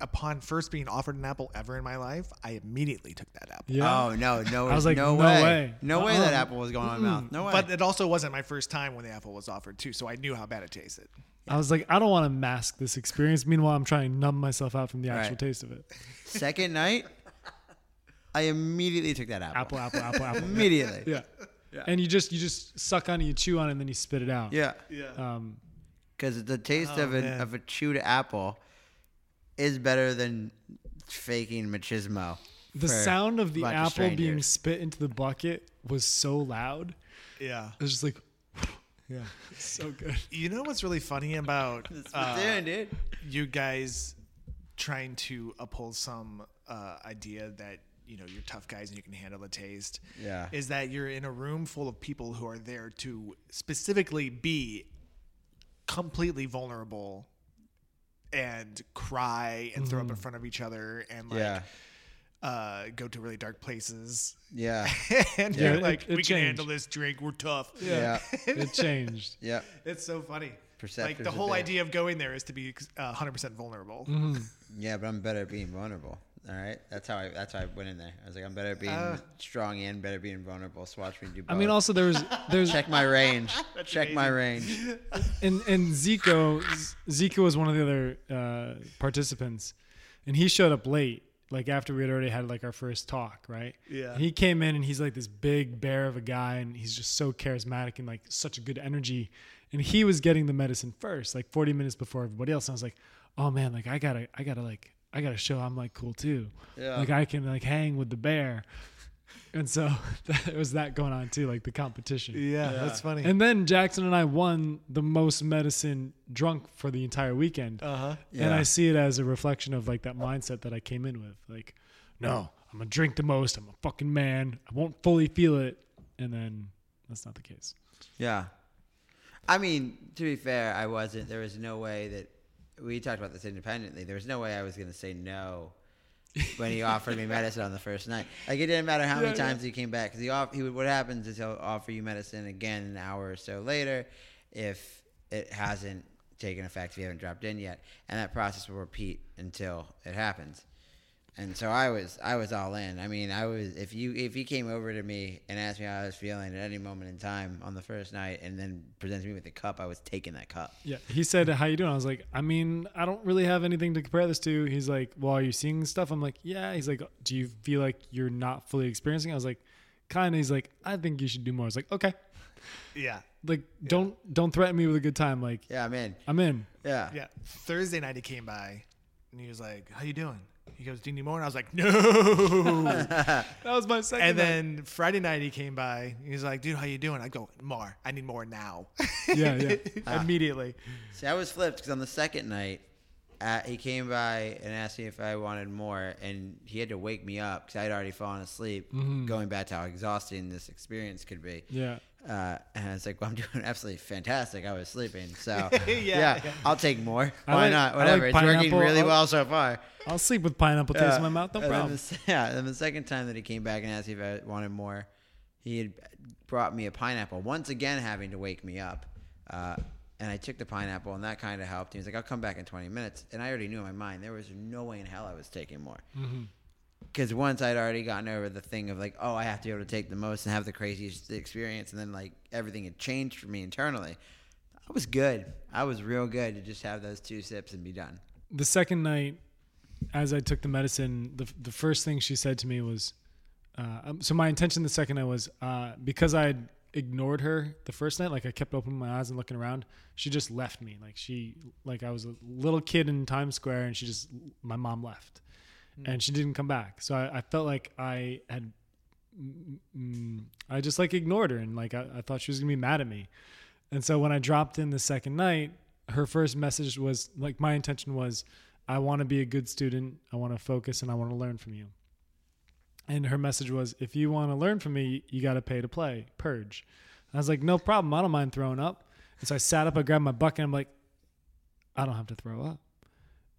upon first being offered an apple ever in my life, I immediately took that apple. yeah. Oh no, no, I was like, no, no way. way. no way that Uh-uh. apple was going in my mouth. No way. But it also wasn't my first time when the apple was offered too, so I knew how bad it tasted. I was like, I don't want to mask this experience. Meanwhile, I'm trying to numb myself out from the actual Right. taste of it. Second night, I immediately took that apple. Apple, apple, apple, apple. Immediately. yeah. And you just you just suck on it, you chew on it, and then you spit it out. Yeah. Yeah. Um, Because the taste Oh, of a man. of a chewed apple is better than faking machismo. the sound of the bunch apple being spit into the bucket was so loud. yeah. It was just like, [LAUGHS] yeah, so good. You know what's really funny about [LAUGHS] uh, doing, you guys trying to uphold some uh, idea that you know you're tough guys and you can handle the taste Yeah. is that you're in a room full of people who are there to specifically be completely vulnerable and cry and throw up in front of each other and like Yeah. uh, go to really dark places Yeah. [LAUGHS] and Yeah, you're like it we can handle this drink we're tough Yeah. [LAUGHS] It changed. Yeah. it's so funny Perceptors like the whole idea of going there is to be uh, 100% vulnerable Mm-hmm. Yeah, but I'm better at being vulnerable. All right. That's how I that's how I went in there. I was like, I'm better at being Uh. strong and better at being vulnerable. So watch me do both. I mean, also there was [LAUGHS] there's check my range. [LAUGHS] check my range. and and Zico Zico was one of the other uh, participants, and he showed up late, like after we had already had like our first talk, right? Yeah. And he came in and he's like this big bear of a guy, and he's just so charismatic and like such a good energy, and he was getting the medicine first, like 40 minutes before everybody else. And I was like, oh man, like I gotta I gotta like I gotta show I'm like cool too, Yeah. like I can like hang with the bear. And so [LAUGHS] it was that going on too, like the competition. yeah, that's funny And then Jackson and I won the most medicine drunk for the entire weekend. uh-huh Yeah. And I see it as a reflection of like that mindset that I came in with. Like, no, I'm gonna drink the most. I'm a fucking man. I won't fully feel it. And then that's not the case. Yeah. I mean, to be fair, I wasn't. There was no way that we talked about this independently. There was no way I was going to say no when he offered me [LAUGHS] medicine on the first night. Like it didn't matter how many times he came back because he, off, he would. What happens is he'll offer you medicine again an hour or so later if it hasn't taken effect, if you haven't dropped in yet, and that process will repeat until it happens. And so I was I was all in. I mean, I was if you if he came over to me and asked me how I was feeling at any moment in time on the first night and then presented me with a cup, I was taking that cup. Yeah. He said, How you doing? I was like, I mean, I don't really have anything to compare this to. He's like, Well, are you seeing stuff? I'm like, Yeah. He's like, Do you feel like you're not fully experiencing? I was like, kinda. He's like, I think you should do more. I was like, Okay. yeah Like, don't don't threaten me with a good time. Like, Yeah, I'm in. I'm in. Yeah. yeah thursday night he came by and he was like how you doing he goes do you need more and i was like no [LAUGHS] That was my second. and night. then friday night he came by he's like dude how you doing i go more i need more now [LAUGHS] Yeah, yeah. [LAUGHS] immediately See, I was flipped because on the second night, uh, he came by and asked me if I wanted more, and he had to wake me up because I had already fallen asleep, going back to how exhausting this experience could be. Yeah. Uh, and I was like, "Well, I'm [LAUGHS] doing absolutely fantastic. I was sleeping, so Yeah, [LAUGHS] yeah, yeah. I'll take more. I Why like- not? Whatever. like it's working really I'll- well so far." I'll sleep with pineapple taste Yeah. in my mouth. No then problem. the yeah, and the second time that he came back and asked me if I wanted more, he had brought me a pineapple. Once again, having to wake me up, uh, and I took the pineapple, and that kind of helped. He was like, "I'll come back in 20 minutes," and I already knew in my mind there was no way in hell I was taking more. Mm-hmm. Because once I'd already gotten over the thing of like, oh, I have to be able to take the most and have the craziest experience, and then like everything had changed for me internally. I was good. I was real good to just have those two sips and be done. the second night, as I took the medicine, the the first thing she said to me was, uh, um, so my intention the second night was uh, because I had ignored her the first night, like I kept opening my eyes and looking around. She just left me, like she, like I was a little kid in Times Square, and she just, my mom left, and she didn't come back. So I, I felt like I had, mm, mm, I just like ignored her, and like I, I thought she was gonna be mad at me. And so when I dropped in the second night, her first message was like my intention was I want to be a good student, I want to focus and I want to learn from you. And her message was if you want to learn from me, you got to pay to play, purge. I was like, "No problem. I don't mind throwing up." And so I sat up, I grabbed my bucket, and I'm like, "I don't have to throw up."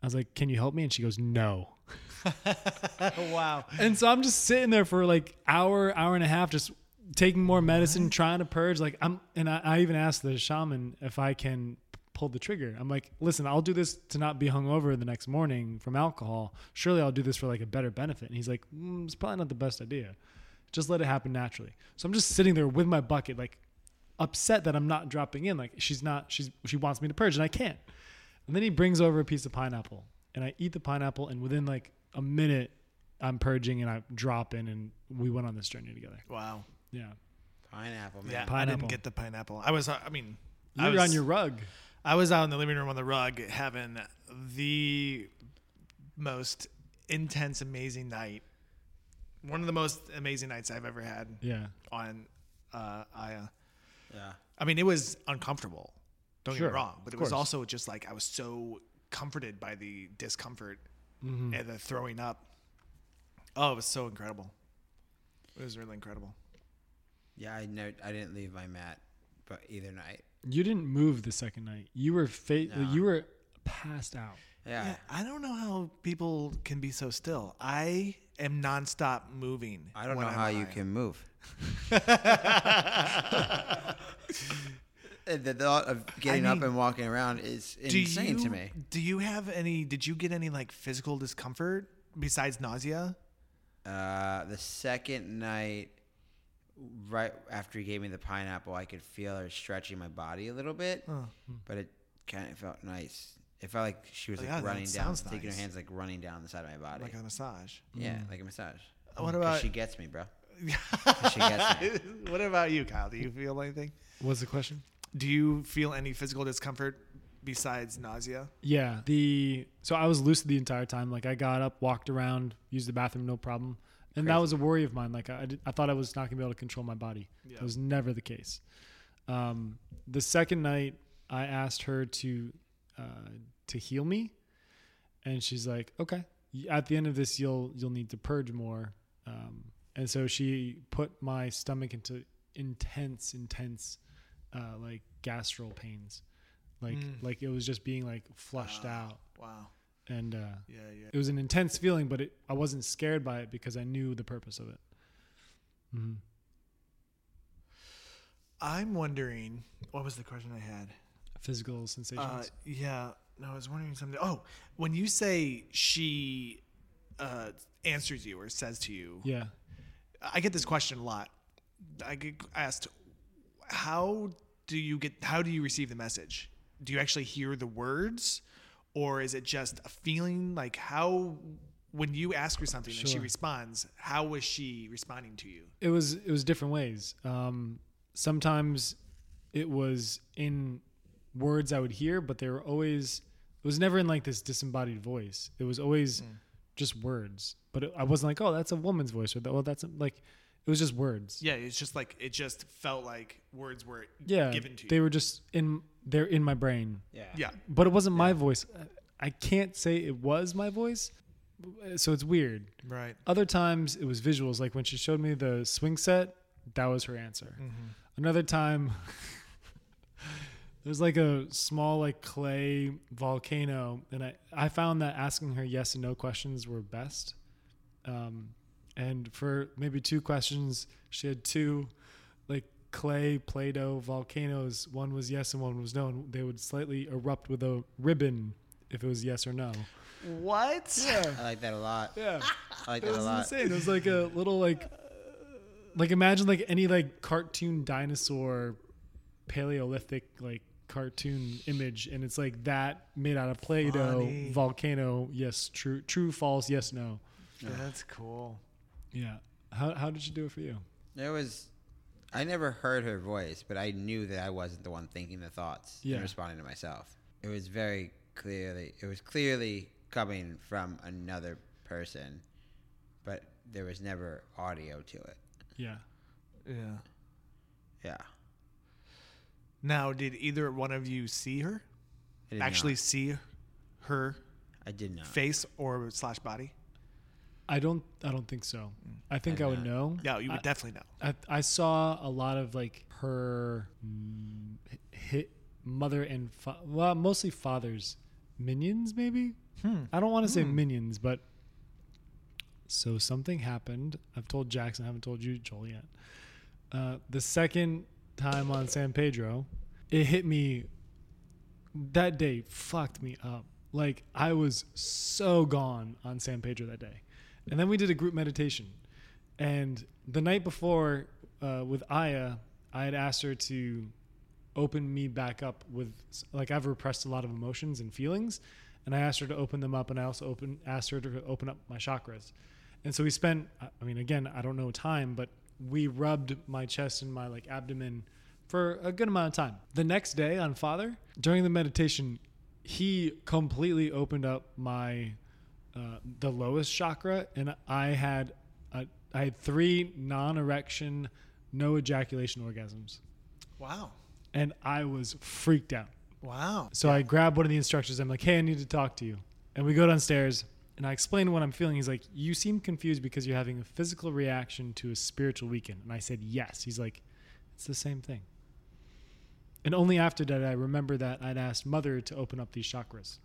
I was like, "Can you help me?" And she goes, "No." [LAUGHS] wow. And so I'm just sitting there for like hour, hour and a half, just taking more medicine, trying to purge. Like I'm, and I, I even asked the shaman if I can pull the trigger. I'm like, listen, I'll do this to not be hungover the next morning from alcohol. Surely I'll do this for like a better benefit. And he's like, mm, it's probably not the best idea. Just let it happen naturally. So I'm just sitting there with my bucket, like upset that I'm not dropping in. Like she's not, she's she wants me to purge and I can't. And then he brings over a piece of pineapple and I eat the pineapple and within like a minute I'm purging and I drop in and we went on this journey together. Wow. Yeah. Pineapple, man. Yeah, I didn't get the pineapple. I was, uh, I mean, You I were was, on your rug. I was out in the living room on the rug having the most intense, amazing night. One of the most amazing nights I've ever had Yeah. on uh, Aya. Yeah. I mean, it was uncomfortable. Don't get me wrong, but of it was also just like I was so comforted by the discomfort Mm-hmm. and the throwing up. Oh, it was so incredible. It was really incredible. Yeah, I know. I didn't leave my mat, but either night. You didn't move the second night. You were fa- No. you were passed out. Yeah. Yeah, I don't know how people can be so still. I am nonstop moving. I don't know I'm how you can move. [LAUGHS] [LAUGHS] Uh, the thought of getting up mean, and walking around is insane you, to me. Do you have any? Did you get any like physical discomfort besides nausea? Uh, the second night, right after he gave me the pineapple, I could feel her stretching my body a little bit, Oh. but it kind of felt nice. It felt like she was Oh, like yeah, running down, sounds taking nice. her hands like running down the side of my body. Like a massage. yeah, mm. like a massage. Uh, what about she gets me, bro? [LAUGHS] She gets me. what about you, Kyle? Do you feel anything? What's the question? Do you feel any physical discomfort besides nausea? Yeah. The so I was lucid the entire time. Like I got up, walked around, used the bathroom, no problem. And that was a worry of mine. Like I, did, I thought I was not gonna be able to control my body. Yeah. That was never the case. Um, the second night, I asked her to uh, to heal me, and she's like, "Okay, at the end of this, you'll you'll need to purge more." Um, and so she put my stomach into intense, intense, uh, like gastral pains, like Mm. like it was just being like flushed out, Wow. and uh, Yeah, yeah. it was an intense feeling, but it, I wasn't scared by it because I knew the purpose of it. Mm-hmm. I'm wondering what was the question I had? Physical sensations. Uh, yeah, no, I was wondering something. Oh, when you say she uh, answers you or says to you, yeah. I get this question a lot. I get asked, how do you get? How do you receive the message? Do you actually hear the words, or is it just a feeling? Like how, when you ask her something and she responds, how was she responding to you? it was it was different ways. Um, sometimes it was in words I would hear, but they were always it was never in like this disembodied voice. It was always just words. But it, I wasn't like, oh, that's a woman's voice, or that, well, that's a, like it was just words. Yeah, it's just like it just felt like words were Yeah, given to you. they were just in they're in my brain, Yeah. yeah, but it wasn't my voice. I can't say it was my voice, so it's weird. right. Other times it was visuals, like when she showed me the swing set, that was her answer. Another time, [LAUGHS] there's like a small like clay volcano, and I I found that asking her yes and no questions were best. Um, and for maybe two questions, she had two like clay Play-Doh volcanoes. One was yes and one was no. And they would slightly erupt with a ribbon if it was yes or no. What? Yeah. I like that a lot. Yeah. I like It that a was lot. insane. It was like a little like like imagine like any like cartoon dinosaur paleolithic like cartoon image and it's like that made out of play-doh Funny. volcano yes true true false yes no yeah, That's cool. Yeah how, how did she do it for you There was, I never heard her voice, but I knew that I wasn't the one thinking the thoughts Yeah. and responding to myself. It was very clearly, it was clearly coming from another person, but there was never audio to it. yeah Yeah. Yeah. Now, did either one of you see her? I did actually not. see her I did not. face or slash body? I don't. I don't think so. I think did I, would know. No, you would I- definitely know. I, I saw a lot of like her mm, hit mother and fa- well, mostly fathers minions maybe. Hmm. I don't want to say minions, but so something happened. I've told Jackson. I haven't told you, Joel, yet. Uh, the second time on San Pedro, it hit me. That day fucked me up. Like I was so gone on San Pedro that day, and then we did a group meditation. And the night before, uh, with Aya, I had asked her to open me back up with like I've repressed a lot of emotions and feelings, and I asked her to open them up, and I also open asked her to open up my chakras. And so we spent. I- mean, again, I don't know time, but we rubbed my chest and my like abdomen for a good amount of time. The next day on Father, during the meditation, he completely opened up my uh, the lowest chakra, and I had a, I had three non-erection, no ejaculation orgasms, Wow. and I was freaked out. Wow. So I grabbed one of the instructors. I'm like, "Hey, I need to talk to you." And we go downstairs, and I explain what I'm feeling. He's like, "You seem confused because you're having a physical reaction to a spiritual weekend." And I said, "Yes." He's like, "It's the same thing." And only after that I remember that I'd asked Mother to open up these chakras.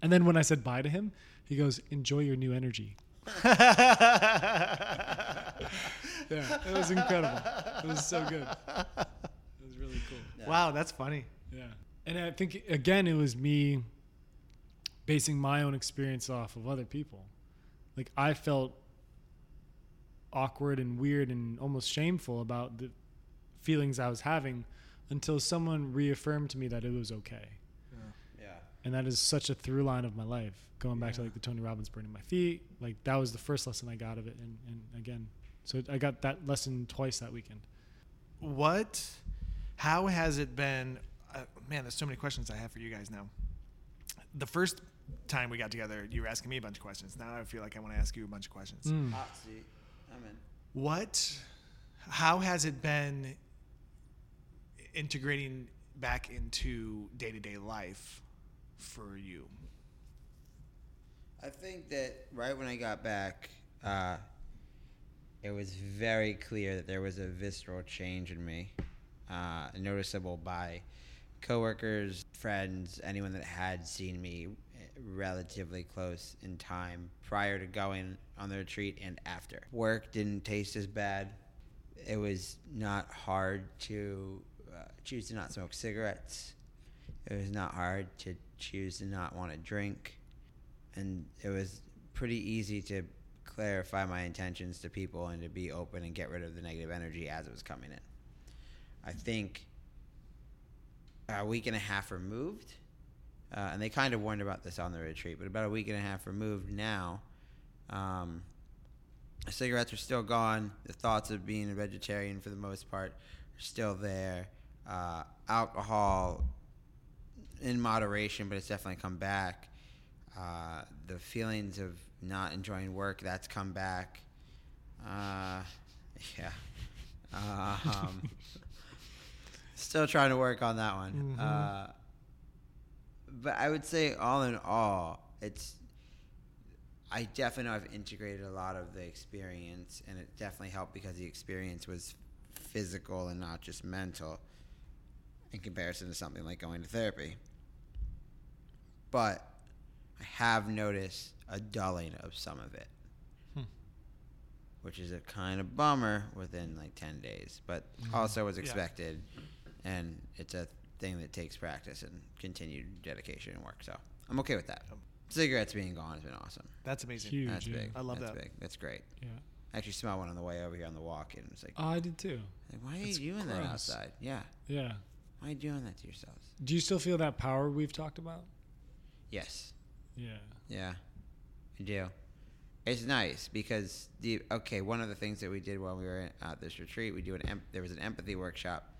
Huh. And then when I said bye to him, he goes, "Enjoy your new energy." [LAUGHS] Yeah, it was incredible. It was so good. It was really cool. Wow, that's funny. Yeah. And I think again it was me basing my own experience off of other people. Like I felt awkward and weird and almost shameful about the feelings I was having until someone reaffirmed to me that it was okay. Yeah. And that is such a through line of my life. Going back to like the Tony Robbins burning my feet, like that was the first lesson I got of it and, and again so I got that lesson twice that weekend. What? How has it been? Uh, man, there's so many questions I have for you guys now. The first time we got together, you were asking me a bunch of questions. Now I feel like I want to ask you a bunch of questions. Mm. Hot seat. I'm in. What? How has it been integrating back into day to day life for you? I think that right when I got back, uh, it was very clear that there was a visceral change in me, uh, noticeable by coworkers, friends, anyone that had seen me relatively close in time prior to going on the retreat and after. Work didn't taste as bad. It was not hard to uh, choose to not smoke cigarettes. It was not hard to choose to not want to drink and it was pretty easy to clarify my intentions to people and to be open and get rid of the negative energy as it was coming in. I think a week and a half removed, uh, and they kind of warned about this on the retreat, but about a week and a half removed now, um, cigarettes are still gone. The thoughts of being a vegetarian, for the most part, are still there. Uh, alcohol, in moderation, but it's definitely come back. Uh, the feelings of not enjoying work, that's come back. Uh, [LAUGHS] yeah. Um, [LAUGHS] still trying to work on that one. Mhm. Uh, but I would say, all in all, it's. I definitely know I've integrated a lot of the experience, and it definitely helped because the experience was physical and not just mental in comparison to something like going to therapy. But I have noticed a dulling of some of it, Hmm. which is a kind of bummer within like 10 days, but also was expected. And it's a thing that takes practice and continued dedication and work. So I'm okay with that. Cigarettes being gone has been awesome. That's amazing. Huge. That's yeah. big. I love That's that. big. That's great. Yeah. I actually smelled one on the way over here on the walk, and it's like, Oh, I did too. like, why are That's you doing that outside? Yeah. Yeah. Why are you doing that to yourselves? Do you still feel that power we've talked about? Yes. Yeah. Yeah, I do. It's nice because the okay. One of the things that we did while we were at this retreat, we do an em- there was an empathy workshop.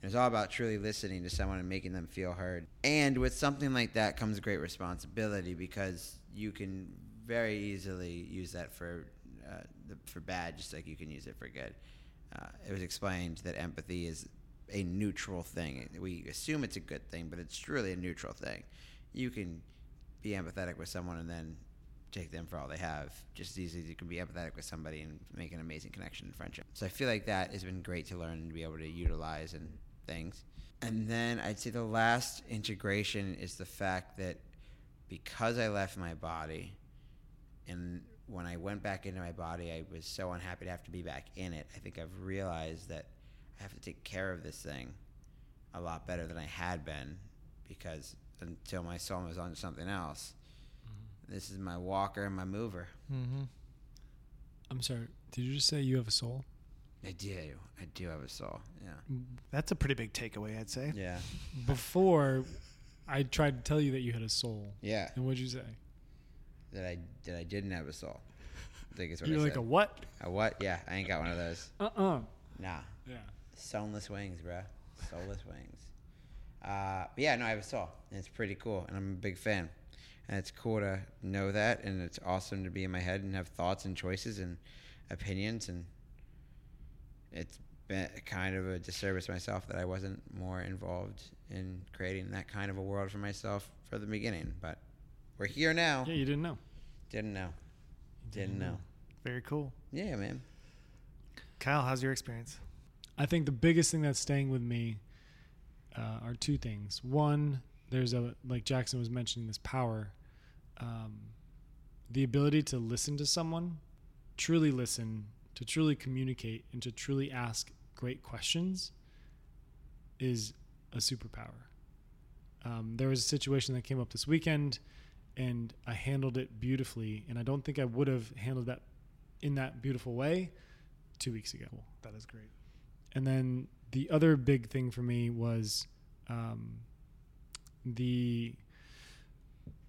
It was all about truly listening to someone and making them feel heard. And with something like that comes great responsibility because you can very easily use that for uh, the, for bad, just like you can use it for good. Uh, it was explained that empathy is a neutral thing. We assume it's a good thing, but it's truly a neutral thing. You can be empathetic with someone and then take them for all they have just as easily as you can be empathetic with somebody and make an amazing connection and friendship. So I feel like that has been great to learn and be able to utilize and things. And then I'd say the last integration is the fact that because I left my body and when I went back into my body, I was so unhappy to have to be back in it. I think I've realized that I have to take care of this thing a lot better than I had been because until my soul was on something else, this is my walker and my mover. Mm-hmm. I'm sorry. Did you just say you have a soul? I do. I do have a soul. Yeah. That's a pretty big takeaway, I'd say. Yeah. Before, I tried to tell you that you had a soul. Yeah. And what'd you say? That I that I didn't have a soul. I think it's what You're I like said. a what? a what? Yeah, I ain't got one of those. Uh-uh. Nah. Yeah. Soulless wings, bruh. Soulless wings. Uh, but yeah, no, I have a soul, and it's pretty cool, and I'm a big fan. And it's cool to know that, and it's awesome to be in my head and have thoughts and choices and opinions, and it's been kind of a disservice to myself that I wasn't more involved in creating that kind of a world for myself from the beginning. But we're here now. Yeah, you didn't know. Didn't know. Didn't know. Very cool. Yeah, man. Kyle, how's your experience? I think the biggest thing that's staying with me uh, are two things. One, there's a like Jackson was mentioning this power, um, the ability to listen to someone, truly listen, to truly communicate, and to truly ask great questions, is a superpower. Um, there was a situation that came up this weekend, and I handled it beautifully, and I don't think I would have handled that in that beautiful way two weeks ago. That is great. And then the other big thing for me was um, the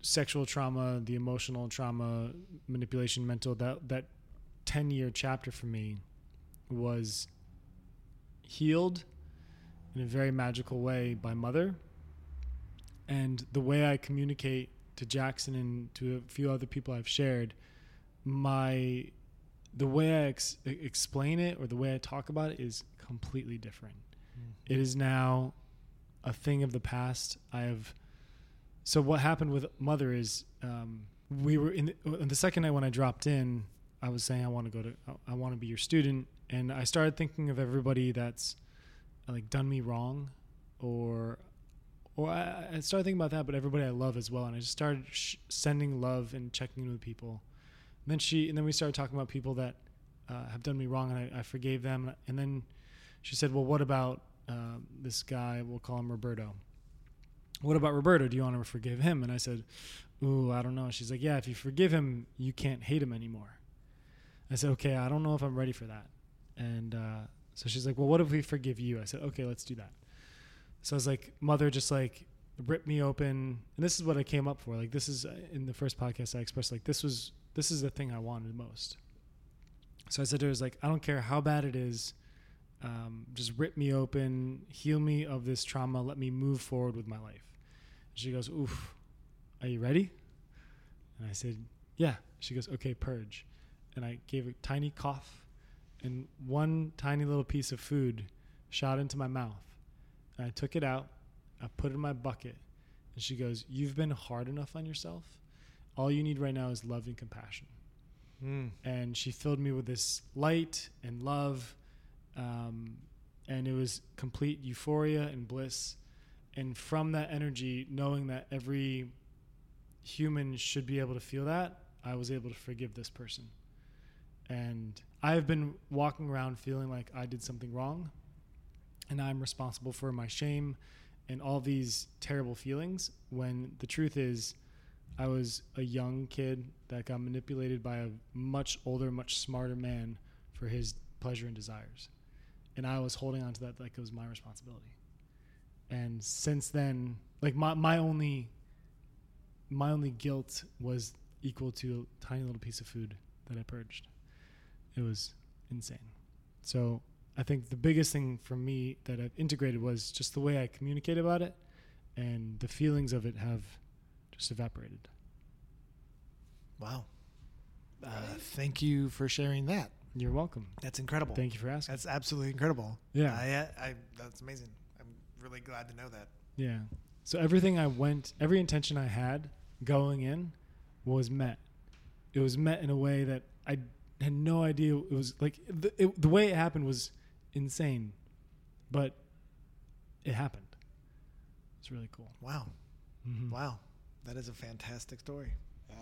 sexual trauma, the emotional trauma, manipulation, mental. That that ten year chapter for me was healed in a very magical way by mother, and the way I communicate to Jackson and to a few other people I've shared, my the way I ex- explain it or the way I talk about it is completely different. It is now a thing of the past. I have. So what happened with mother is um, we were in the, on the second night when I dropped in. I was saying I want to go to. I want to be your student, and I started thinking of everybody that's like done me wrong, or or I, I started thinking about that, but everybody I love as well, and I just started sh- sending love and checking in with people. And then she, and then we started talking about people that uh, have done me wrong, and I, I forgave them. And then she said, "Well, what about uh, this guy? We'll call him Roberto. What about Roberto? Do you want to forgive him?" And I said, "Ooh, I don't know." She's like, "Yeah, if you forgive him, you can't hate him anymore." I said, "Okay, I don't know if I'm ready for that." And uh, so she's like, "Well, what if we forgive you?" I said, "Okay, let's do that." So I was like, "Mother, just like." ripped me open and this is what i came up for like this is uh, in the first podcast i expressed like this was this is the thing I wanted most. So I said to her, was like, I don't care how bad it is. Um, just rip me open, heal me of this trauma, let me move forward with my life. She goes, Oof, are you ready? And I said, Yeah. She goes, Okay, purge. And I gave a tiny cough, and one tiny little piece of food shot into my mouth. And I took it out, I put it in my bucket, and she goes, You've been hard enough on yourself all you need right now is love and compassion. Mm. And she filled me with this light and love. Um, and it was complete euphoria and bliss. And from that energy, knowing that every human should be able to feel that, I was able to forgive this person. And I've been walking around feeling like I did something wrong. And I'm responsible for my shame and all these terrible feelings when the truth is, I was a young kid that got manipulated by a much older, much smarter man for his pleasure and desires. And I was holding on to that like it was my responsibility. And since then, like my, my only my only guilt was equal to a tiny little piece of food that I purged. It was insane. So I think the biggest thing for me that I've integrated was just the way I communicate about it and the feelings of it have just evaporated. Wow. Uh, thank you for sharing that. You're welcome. That's incredible. Thank you for asking. That's absolutely incredible. Yeah. I, I, that's amazing. I'm really glad to know that. Yeah. So everything I went, every intention I had going in was met. It was met in a way that I had no idea it was like the, it, the way it happened was insane, but it happened. It's really cool. Wow. Mhm. Wow. That is a fantastic story. Yeah.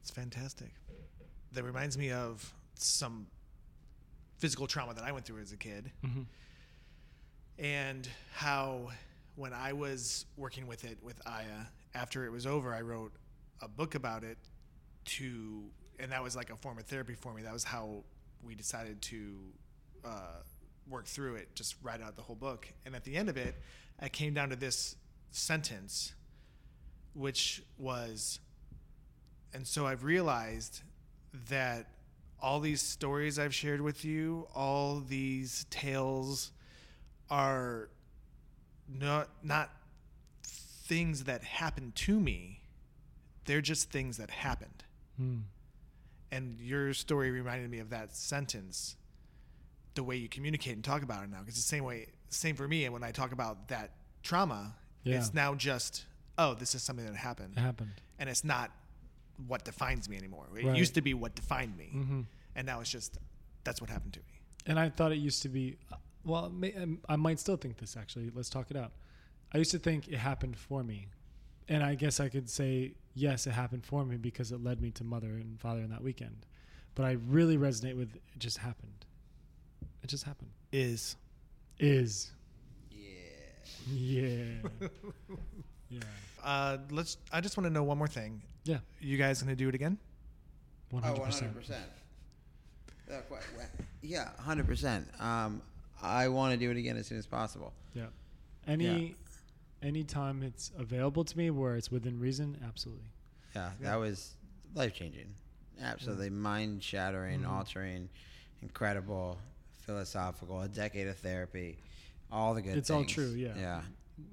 It's fantastic. That reminds me of some physical trauma that I went through as a kid Mhm. and how when I was working with it with Aya, after it was over, I wrote a book about it to, and that was like a form of therapy for me. That was how we decided to uh, work through it, just write out the whole book. And at the end of it, I came down to this sentence, which was, and so I've realized that all these stories I've shared with you, all these tales are not not things that happened to me. They're just things that happened. Mm. And your story reminded me of that sentence. The way you communicate and talk about it now, because the same way, same for me. And when I talk about that trauma, Yeah. it's now just, oh, this is something that happened, It happened. and it's not what defines me anymore. It Right. used to be what defined me, hmm and now it's just that's what happened to me. And I thought it used to be, well, um, I might still think this actually. Let's talk it out. I used to think it happened for me. And I guess I could say, yes, it happened for me because it led me to mother and father in that weekend. But I really resonate with it just happened. It just happened. Is Is. Yeah. Yeah. [LAUGHS] yeah. Uh, let's. I just want to know one more thing. Yeah. You guys gonna do it again? 100%. Oh, 100%. Uh, quite- well, Yeah, 100%. Um, I want to do it again as soon as possible. Yeah. Any any time it's available to me where it's within reason, absolutely. Yeah, Yeah. that was life changing. Absolutely mind shattering, Mhm. altering, incredible, philosophical, a decade of therapy, all the good It's all true, yeah. Yeah.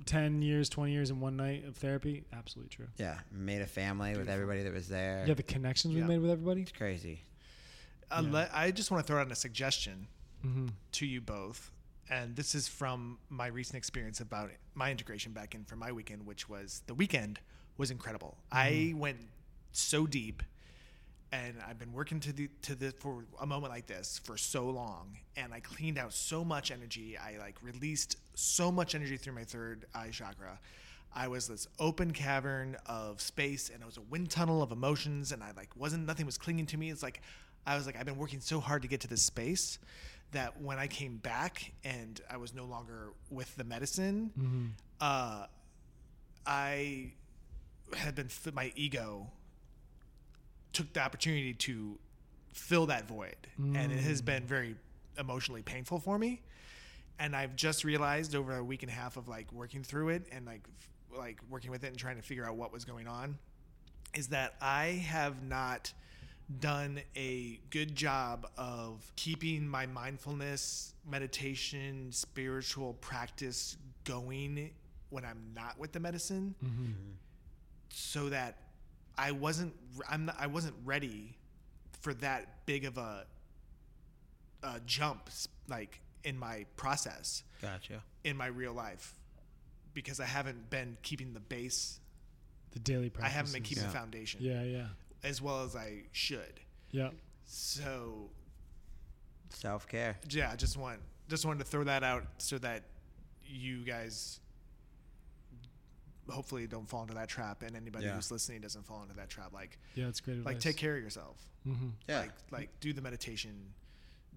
10 years, 20 years in one night of therapy, absolutely true. Yeah. Made a family with everybody that was there. Yeah, the connections we made with everybody. it's crazy. Uh, Yeah. le- I just want to throw out a suggestion Mm-hmm. to you both, and this is from my recent experience about my integration back in for my weekend, which was the weekend was incredible. I went so deep, and I've been working to the to the for a moment like this for so long, and I cleaned out so much energy. I like released so much energy through my third eye chakra. I was this open cavern of space, and it was a wind tunnel of emotions, and I like wasn't nothing was clinging to me. It's like I was like I've been working so hard to get to this space that when I came back and I was no longer with the medicine, Mm-hmm. uh, I had been my ego took the opportunity to fill that void, and it has been very emotionally painful for me. And I've just realized over a week and a half of like working through it and like f- like working with it and trying to figure out what was going on, is that I have not done a good job of keeping my mindfulness, meditation, spiritual practice going when I'm not with the medicine Mm-hmm. so that I wasn't I'm not, I wasn't ready for that big of a, a jump like in my process Gotcha. in my real life because I haven't been keeping the base The daily I haven't been keeping Yeah. the foundation Yeah, yeah. as well as I should Yeah. so Self care. yeah I just want just wanted to throw that out so that you guys hopefully don't fall into that trap and anybody Yeah. who's listening doesn't fall into that trap like Yeah, it's great advice. like take care of yourself Mm-hmm. Yeah. like like do the meditation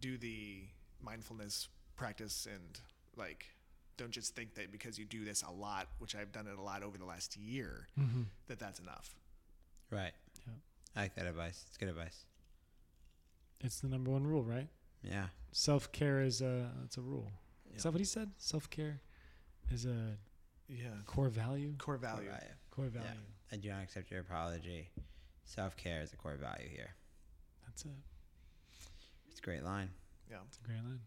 do the mindfulness practice and like don't just think that because you do this a lot which i've done it a lot over the last year Mm-hmm. that that's enough right. Yeah. I like that advice. It's good advice. It's the number one rule, right? Yeah. Self care is a it's a rule. Is that what he said? Self care is a yeah core value. core value Core Core value. Yeah. I do not accept your apology. Self care is a core value here. That's it. It's a great line. yeah It's a great line.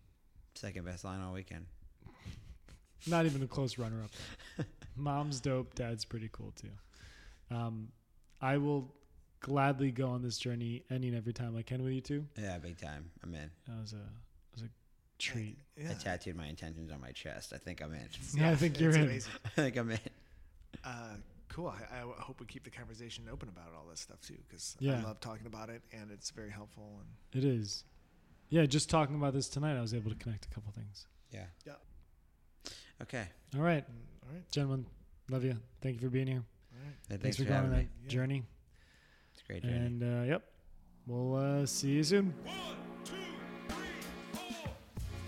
Second best line all weekend. [LAUGHS] Not even a close runner up. [LAUGHS] Mom's dope. Dad's pretty cool too. Um, I will gladly go on this journey any and every time I can with you two. Yeah, big time. I'm in. That was a that was a treat. Yeah. I tattooed my intentions on my chest. I think I'm in. Yeah, I think [LAUGHS] you're it's in. amazing. [LAUGHS] I think I'm in. Uh, cool. I, I hope we keep the conversation open about all this stuff too, because Yeah. I love talking about it and it's very helpful. And It is. Yeah, just talking about this tonight, I was able to connect a couple things. Yeah. Yeah. Okay. All right, all right, gentlemen, love you. Thank you for being here. all right. Hey, Thanks, Thanks, for for going on that. Yeah. journey. It's a great journey. And uh, yep, we'll uh, see you soon.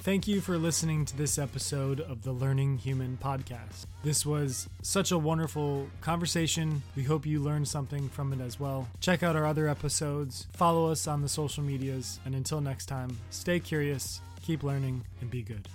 Thank you for listening to this episode of the Learning Human podcast. This was such a wonderful conversation. We hope you learned something from it as well. Check out our other episodes, follow us on the social medias, and until next time, stay curious, keep learning, and be good.